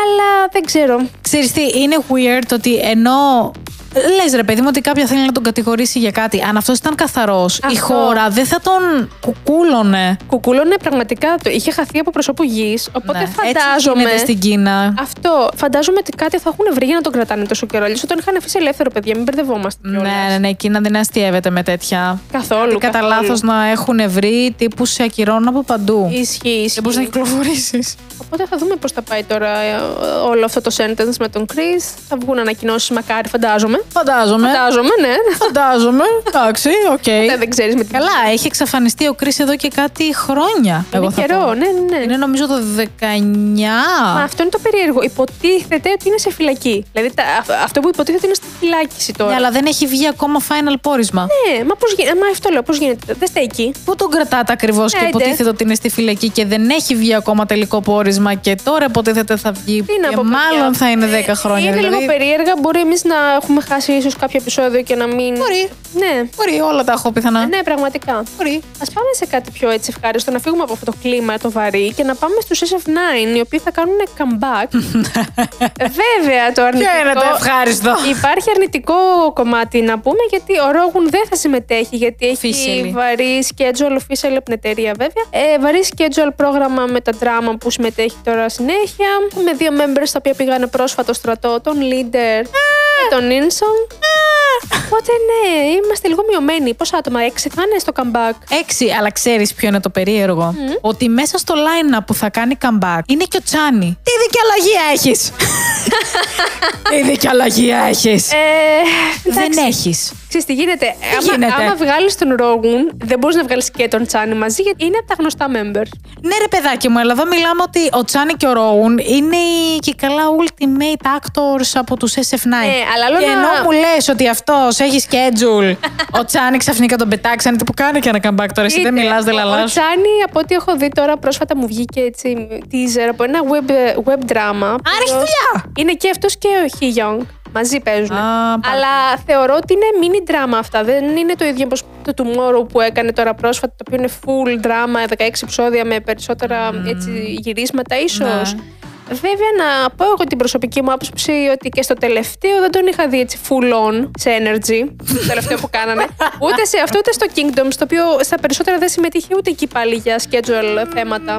Αλλά δεν ξέρω. Ξέρεις τι, είναι weird ότι ενώ Λες ρε παιδί μου ότι κάποια θέλει να τον κατηγορήσει για κάτι. Αν αυτός ήταν καθαρός, η Αυτό. χώρα δεν θα τον κουκούλωνε. Κουκούλωνε πραγματικά. Το είχε χαθεί από προσώπου γης. Οπότε Ναι, φαντάζομαι. Έτσι γίνεται στην Κίνα. Αυτό. Φαντάζομαι ότι κάτι θα έχουν βρει για να τον κρατάνε τόσο καιρό. Αλλιώς τον είχαν αφήσει ελεύθερο, παιδιά. Μην μπερδευόμαστε. κιόλας. Ναι, ναι, ναι, η Κίνα δεν αστείευεται με τέτοια. Καθόλου. Γιατί κατά καθόλου. λάθος να έχουν βρει τύπους σε ακυρώνουν από παντού. Ισχύει, Δεν ισχύει. μπορείς να κυκλοφορήσεις. Οπότε θα δούμε πώς θα πάει τώρα ε, όλο αυτό το sentence με τον Kris. Θα βγουν ανακοινώσεις μακάρι, φαντάζομαι. Φαντάζομαι. Φαντάζομαι, ναι. Φαντάζομαι. Εντάξει, οκ. Ε, δεν ξέρεις με τι. Καλά, έχει εξαφανιστεί ο Kris εδώ και κάτι χρόνια. Εγώ Είναι θα καιρό, πω. ναι, ναι, ναι. Είναι νομίζω το 19. Μα αυτό είναι το περίεργο. Υποτίθεται ότι είναι σε φυλακή. Δηλαδή τα- αυ- αυτό που υποτίθεται είναι στη φυλάκιση τώρα. Ναι, αλλά δεν έχει βγει ακόμα final πόρισμα. Ναι, μα, πώς, γι- μα αυτό λέω, πώς γίνεται. Δεν στέκει. Πού τον κρατάτε ακριβώς και Έντε. υποτίθεται ότι είναι στη φυλακή και δεν έχει βγει ακόμα τελικό πόρισμα και τώρα υποτίθεται θα βγει. Τι να και πω, παιδιά; μάλλον θα είναι 10 χρόνια. Είναι δηλαδή. λίγο περίεργα. Μπορεί εμείς να έχουμε χάσει ίσως κάποιο επεισόδιο και να μην. Μπορεί. Ναι, Μπορεί, όλα τα έχω πιθανά. ναι, πραγματικά. Μπορεί. Α πάμε σε κάτι πιο έτσι ευχάριστο, να φύγουμε από αυτό το κλίμα το βαρύ και να πάμε στους SF9, οι οποίοι θα κάνουν comeback. Βέβαια, το αρνητικό. Ποιο είναι το ευχάριστο; Υπάρχει αρνητικό κομμάτι να πούμε γιατί ο Ρόγουν δεν θα συμμετέχει γιατί έχει Officially. βαρύ schedule official από την εταιρεία βέβαια. Ε, βαρύ schedule πρόγραμμα με τα drama που συμμετέχει τώρα συνέχεια. Με δύο members τα οποία πήγανε πρόσφατο στρατό, τον Leader και τον Inson. Οπότε ναι, είμαστε λίγο μειωμένοι. Πόσα άτομα, έξι θα είναι στο comeback; Έξι, αλλά ξέρεις ποιο είναι το περίεργο; Ότι μέσα στο line που θα κάνει comeback είναι και ο Τσάνι. Τι δικαιολογία έχεις! Τι δικαιολογία έχεις! Ε, Δεν εντάξει. έχεις. Ξέρεις τι γίνεται; άμα, γίνεται; άμα βγάλεις τον Ρόγουν, δεν μπορείς να βγάλεις και τον Τσάνι μαζί γιατί είναι από τα γνωστά members. Ναι, ρε παιδάκι μου, αλλά εδώ μιλάμε ότι ο Τσάνι και ο Ρόουν είναι οι και καλά ultimate actors από τους SF9. Ναι, αλλά άλλο και να- ενώ μου λες ότι αυτός έχει schedule, ο Τσάνι ξαφνικά τον πετάξανε. Τι που κάνει και ένα comeback τώρα, εσύ δεν Είτε, μιλάς, δεν Ο λαλάς. Τσάνι, από ό,τι έχω δει τώρα, πρόσφατα μου βγήκε έτσι teaser από ένα web, web drama. Άρα έχει δουλειά! Είναι και αυτός και ο Χι Young. Μαζί παίζουν. Α, πάρα Αλλά θεωρώ ότι είναι mini drama αυτά. Δεν είναι το ίδιο όπως το Tomorrow που έκανε τώρα πρόσφατα, το οποίο είναι full drama, 16 επεισόδια με περισσότερα έτσι, γυρίσματα ίσως. Ναι. Βέβαια, να πω εγώ την προσωπική μου άποψη ότι και στο τελευταίο δεν τον είχα δει έτσι full on σε energy. το τελευταίο που κάνανε. Ούτε σε αυτό, ούτε στο Kingdom, στο οποίο στα περισσότερα δεν συμμετείχε ούτε εκεί πάλι για schedule θέματα.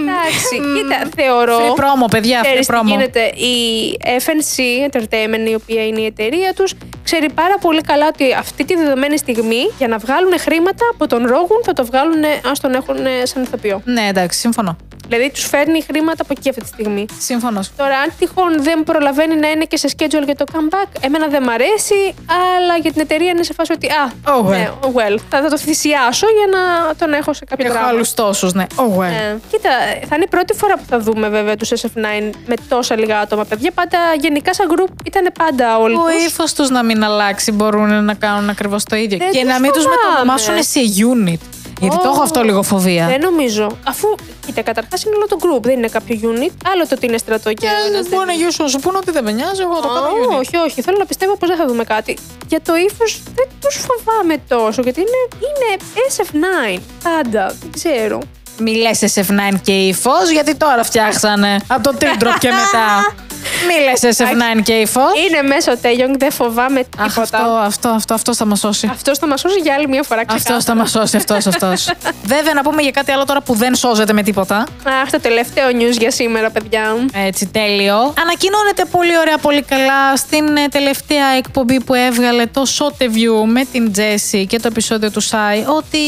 Εντάξει, κοίτα, θεωρώ. Free promo, παιδιά, free Ξέρεις τι promo. γίνεται. Η FNC Entertainment, η οποία είναι η εταιρεία τους, ξέρει πάρα πολύ καλά ότι αυτή τη δεδομένη στιγμή για να βγάλουν χρήματα από τον Ρόγουν θα το βγάλουν ας τον έχουν σαν ηθοποιό. Ναι, εντάξει, συμφωνώ. Δηλαδή τους φέρνει χρήματα από εκεί αυτή τη στιγμή. Σύμφωνο. Τώρα, αν τυχόν δεν προλαβαίνει να είναι και σε schedule για το comeback, εμένα δεν μ' αρέσει, αλλά για την εταιρεία είναι σε φάση ότι. Α, Oh, well. ναι, well, θα, θα το θυσιάσω για να τον έχω σε κάποιο Έχω πράγμα. άλλου τόσους, ναι. Oh, well. Ε, κοίτα, θα είναι η πρώτη φορά που θα δούμε βέβαια τους SF9 με τόσα λίγα άτομα. Παιδιά, πάντα γενικά σαν group ήταν πάντα όλοι Ο τους. ύφος τους να μην αλλάξει μπορούν να κάνουν ακριβώς το ίδιο. Δεν και τους να μην τους φοβάμαι. μετονομάσουν σε unit. Γιατί το έχω Ω, αυτό λίγο φοβία. Δεν νομίζω. Αφού, κοίτα, καταρχάς είναι όλο το group, δεν είναι κάποιο unit. Άλλο το ότι είναι στρατό και Ε, ένας δεν μπορεί να δεν- γυρίσουν να σου πούνε ότι δεν με νοιάζει, εγώ το Α, κάνω unit. όχι, όχι. Θέλω να πιστεύω πως δεν θα δούμε κάτι. Για το ύφος δεν τους φοβάμαι τόσο, γιατί είναι, είναι SF9. Πάντα. Δεν ξέρω. Μη λες SF9 και ύφος, γιατί τώρα φτιάξανε από το Teardrop και μετά. Μη λες SF9 και ύφο. Είναι μέσα ο Τέγιονγκ, δεν φοβάμαι Αχ, αυτό, τίποτα. αυτό, αυτό, αυτό θα μας σώσει. Αυτό θα μας σώσει για άλλη μια φορά ξεκάθαρα. Αυτό θα μας σώσει, αυτός, αυτός. Βέβαια, να πούμε για κάτι άλλο τώρα που δεν σώζεται με τίποτα. Αχ, το τελευταίο news για σήμερα, παιδιά. Έτσι, τέλειο. Ανακοινώνεται πολύ ωραία, πολύ καλά στην ε, τελευταία εκπομπή που έβγαλε το Shot View με την Jessie και το επεισόδιο του Σάι ότι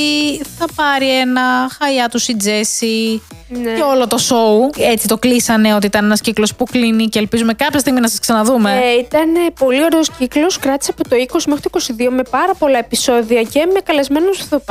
θα πάρει ένα χαϊά τους η Jessie Ναι. Και όλο το show. Έτσι το κλείσανε ότι ήταν ένας κύκλος που κλείνει και ελπίζουμε κάποια στιγμή να σας ξαναδούμε. Ε, ήταν πολύ ωραίος κύκλος. Κράτησε από το 20 μέχρι το 22 με πάρα πολλά επεισόδια και με καλεσμένους ηθοποιούς.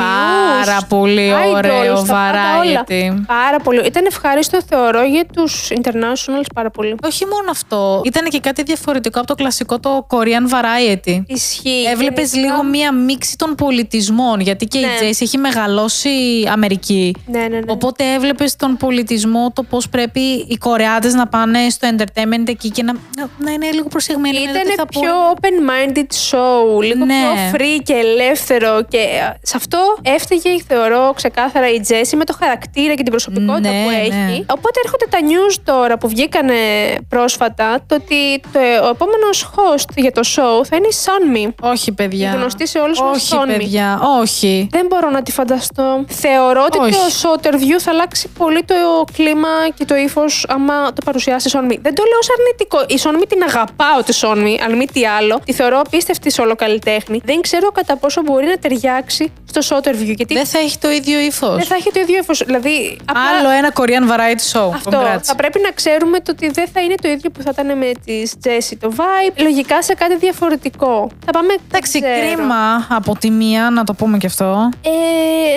Πάρα πολύ ωραίο variety. Πάρα πολύ. Ήταν ευχάριστο, θεωρώ, για τους internationals πάρα πολύ. Όχι μόνο αυτό. Ήταν και κάτι διαφορετικό από το κλασικό το Korean variety. Ισχύει. Έβλεπες Γενικά- λίγο μία μίξη των πολιτισμών. Γιατί και η Ναι. Τζέις έχει μεγαλώσει Αμερική. Ναι, ναι, ναι. Οπότε έβλεπες τον πολιτισμό, το πώς πρέπει οι Κορεάτες να πάνε στο entertainment εκεί και να, να είναι λίγο προσεγμένοι. με το τι Ήταν θα πιο πούνε. open-minded show, λίγο Ναι. πιο free και ελεύθερο και ε, σε αυτό έφταιγε, θεωρώ, ξεκάθαρα η Τζέσι με το χαρακτήρα και την προσωπικότητα Ναι, που ναι. έχει. Οπότε έρχονται τα news τώρα που βγήκανε πρόσφατα, το ότι το, ο επόμενος host για το show θα είναι η Sunmi. Όχι, παιδιά. Η γνωστή σε όλους μας Όχι, Sonmi. παιδιά. Όχι. Δεν μπορώ να τη φανταστώ. Θεωρώ ότι Όχι. το Soterview θα αλλάξει πολύ το κλίμα και το ύφος άμα το παρουσιάσει η Sonmi. Δεν το λέω ως αρνητικό. Η Sonmi την αγαπάω τη Sonmi, αν μη τι άλλο. Τη θεωρώ απίστευτη solo καλλιτέχνη. Δεν ξέρω κατά πόσο μπορεί να ταιριάξει στο Soterview. Γιατί Δεν θα έχει το ίδιο ύφος. δεν θα έχει το ίδιο ύφος. Δηλαδή, απλά Άλλο ένα Korean variety show. αυτό. Congrats. Θα πρέπει να ξέρουμε το ότι δεν θα είναι το ίδιο που θα ήταν με τη Jessie το vibe. Λογικά σε κάτι διαφορετικό. Θα πάμε. Εντάξει, δεν ξέρω. κρίμα από τη μία, να το πούμε και αυτό. Ε,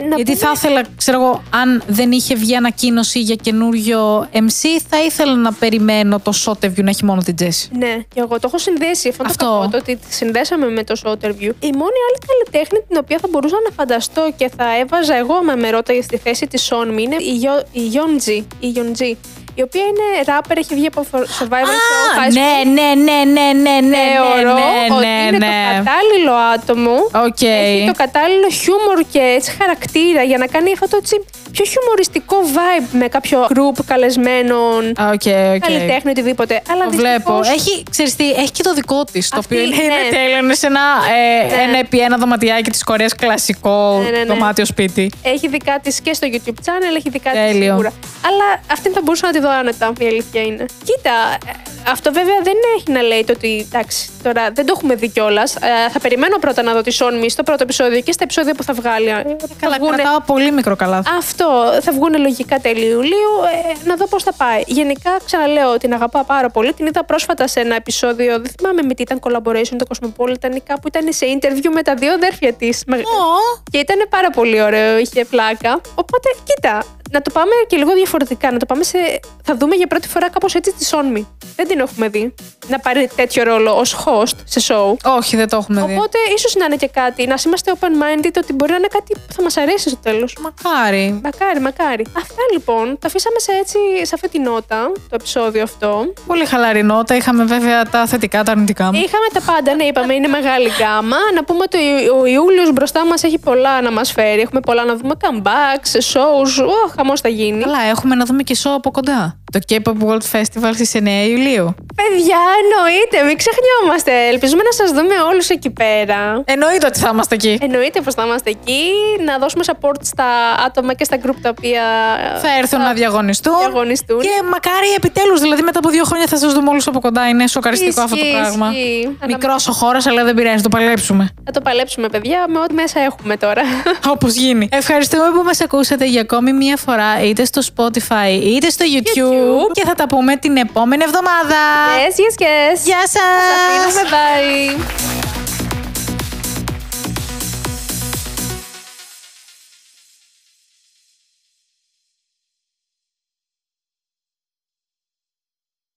να Γιατί πούμε- θα ήθελα, ξέρω εγώ, αν δεν είχε βγει ανακοίνωση για καινούριο MC, θα ήθελα να περιμένω το Soterview να έχει μόνο την Jessie. Ναι, και εγώ το έχω συνδέσει αυτό, Αυτό. το κακό, το ότι τη συνδέσαμε με το Soterview. Η μόνη άλλη καλλιτέχνη την οποία θα μπορούσα να φανταστώ και θα έβαζα εγώ με με ρώταγε στη θέση της Sonmi είναι η, Yo- η Yonji, η Yonji, η οποία είναι rapper, έχει βγει από Survivor Show High School. ναι, ναι, ναι, ναι, ναι, ναι, Θεωρώ ναι, ότι ναι, είναι το ναι. κατάλληλο άτομο. Οκ. Έχει το κατάλληλο χιούμορ και έτσι χαρακτήρα για να κάνει αυτό το έτσι πιο χιουμοριστικό vibe με κάποιο group καλεσμένων, Οκ, οκ. καλλιτέχνη, οτιδήποτε. Αλλά Το βλέπω. δυστυχώς- Έχει, ξέρεις τι, έχει και το δικό της. Το Αυτή, οποίο είναι, ναι. είναι τέλειο. Είναι σε ένα, ε, Ναι. ένα επί ένα δωματιάκι της Κορέας κλασικό Ναι, ναι, ναι. δωμάτιο σπίτι. Έχει δικά της και στο YouTube channel, έχει δικά της Τέλειο. σίγουρα. Αλλά αυτή θα μπορούσα να τη δω άνετα, η αλήθεια είναι. Κοίτα, ε, αυτό βέβαια δεν έχει να λέει το ότι εντάξει, τώρα δεν το έχουμε δει κιόλας. θα περιμένω πρώτα να δω τη Σόνμη στο πρώτο επεισόδιο και στα επεισόδια που θα βγάλει. Ε, θα Καλά, βγουνε- κρατάω πολύ μικρό καλάθι. Αυτό θα βγουν λογικά τέλη Ιουλίου. Ε, να δω πώς θα πάει. Γενικά, ξαναλέω, την αγαπάω πάρα πολύ. Την είδα πρόσφατα σε ένα επεισόδιο. Δεν θυμάμαι με τι ήταν collaboration το Cosmopolitan ή κάπου ήταν σε interview με τα δύο αδέρφια της. Και ήταν πάρα πολύ ωραίο, είχε πλάκα. Οπότε, κοίτα, να το πάμε και λίγο διαφορετικά. Να το πάμε σε. Θα δούμε για πρώτη φορά κάπως έτσι τη Σόνμη. Δεν την έχουμε δει. Να πάρει τέτοιο ρόλο ως host σε show. Όχι, δεν το έχουμε δει. Οπότε, ίσως να είναι και κάτι. Να είμαστε open-minded ότι μπορεί να είναι κάτι που θα μας αρέσει στο τέλος. Μακάρι. Μακάρι, μακάρι. Αυτά λοιπόν. Τα αφήσαμε σε, έτσι, σε αυτή τη νότα, το επεισόδιο αυτό. Πολύ χαλαρή νότα. Είχαμε βέβαια τα θετικά, τα αρνητικά μου. Είχαμε τα πάντα, ναι, είπαμε, είναι μεγάλη γκάμα. Να πούμε ότι ο Ιούλιος μπροστά μας έχει πολλά να μας φέρει. Έχουμε πολλά να δούμε comebacks, shows. Ω, χαμός θα γίνει. Καλά, έχουμε να δούμε και show από κοντά. Το K-pop World Festival στις 9 Ιουλίου. Παιδιά, εννοείται, μην ξεχνιόμαστε. Ελπίζουμε να σας δούμε όλους εκεί πέρα. Εννοείται ότι θα είμαστε εκεί. Εννοείται πως θα είμαστε εκεί, να δώσουμε support στα άτομα και στα group τα οποία Θα έρθουν να διαγωνιστούν. διαγωνιστούν. Και μακάρι επιτέλους, δηλαδή μετά από δύο χρόνια θα σας δούμε όλους από κοντά. Είναι σοκαριστικό αυτό το Ισχύει, πράγμα. ισχύει. Μικρός ο χώρο, αλλά δεν πειράζει, το παλέψουμε. Θα το παλέψουμε, παιδιά, με ό,τι μέσα έχουμε τώρα. Όπως γίνει. Ευχαριστούμε που μας ακούσατε για ακόμη μία φορά, είτε στο Spotify είτε στο YouTube. YouTube. Και θα τα πούμε την επόμενη εβδομάδα. yes, yes, yes. Γεια σας! Σας αφήνουμε, bye.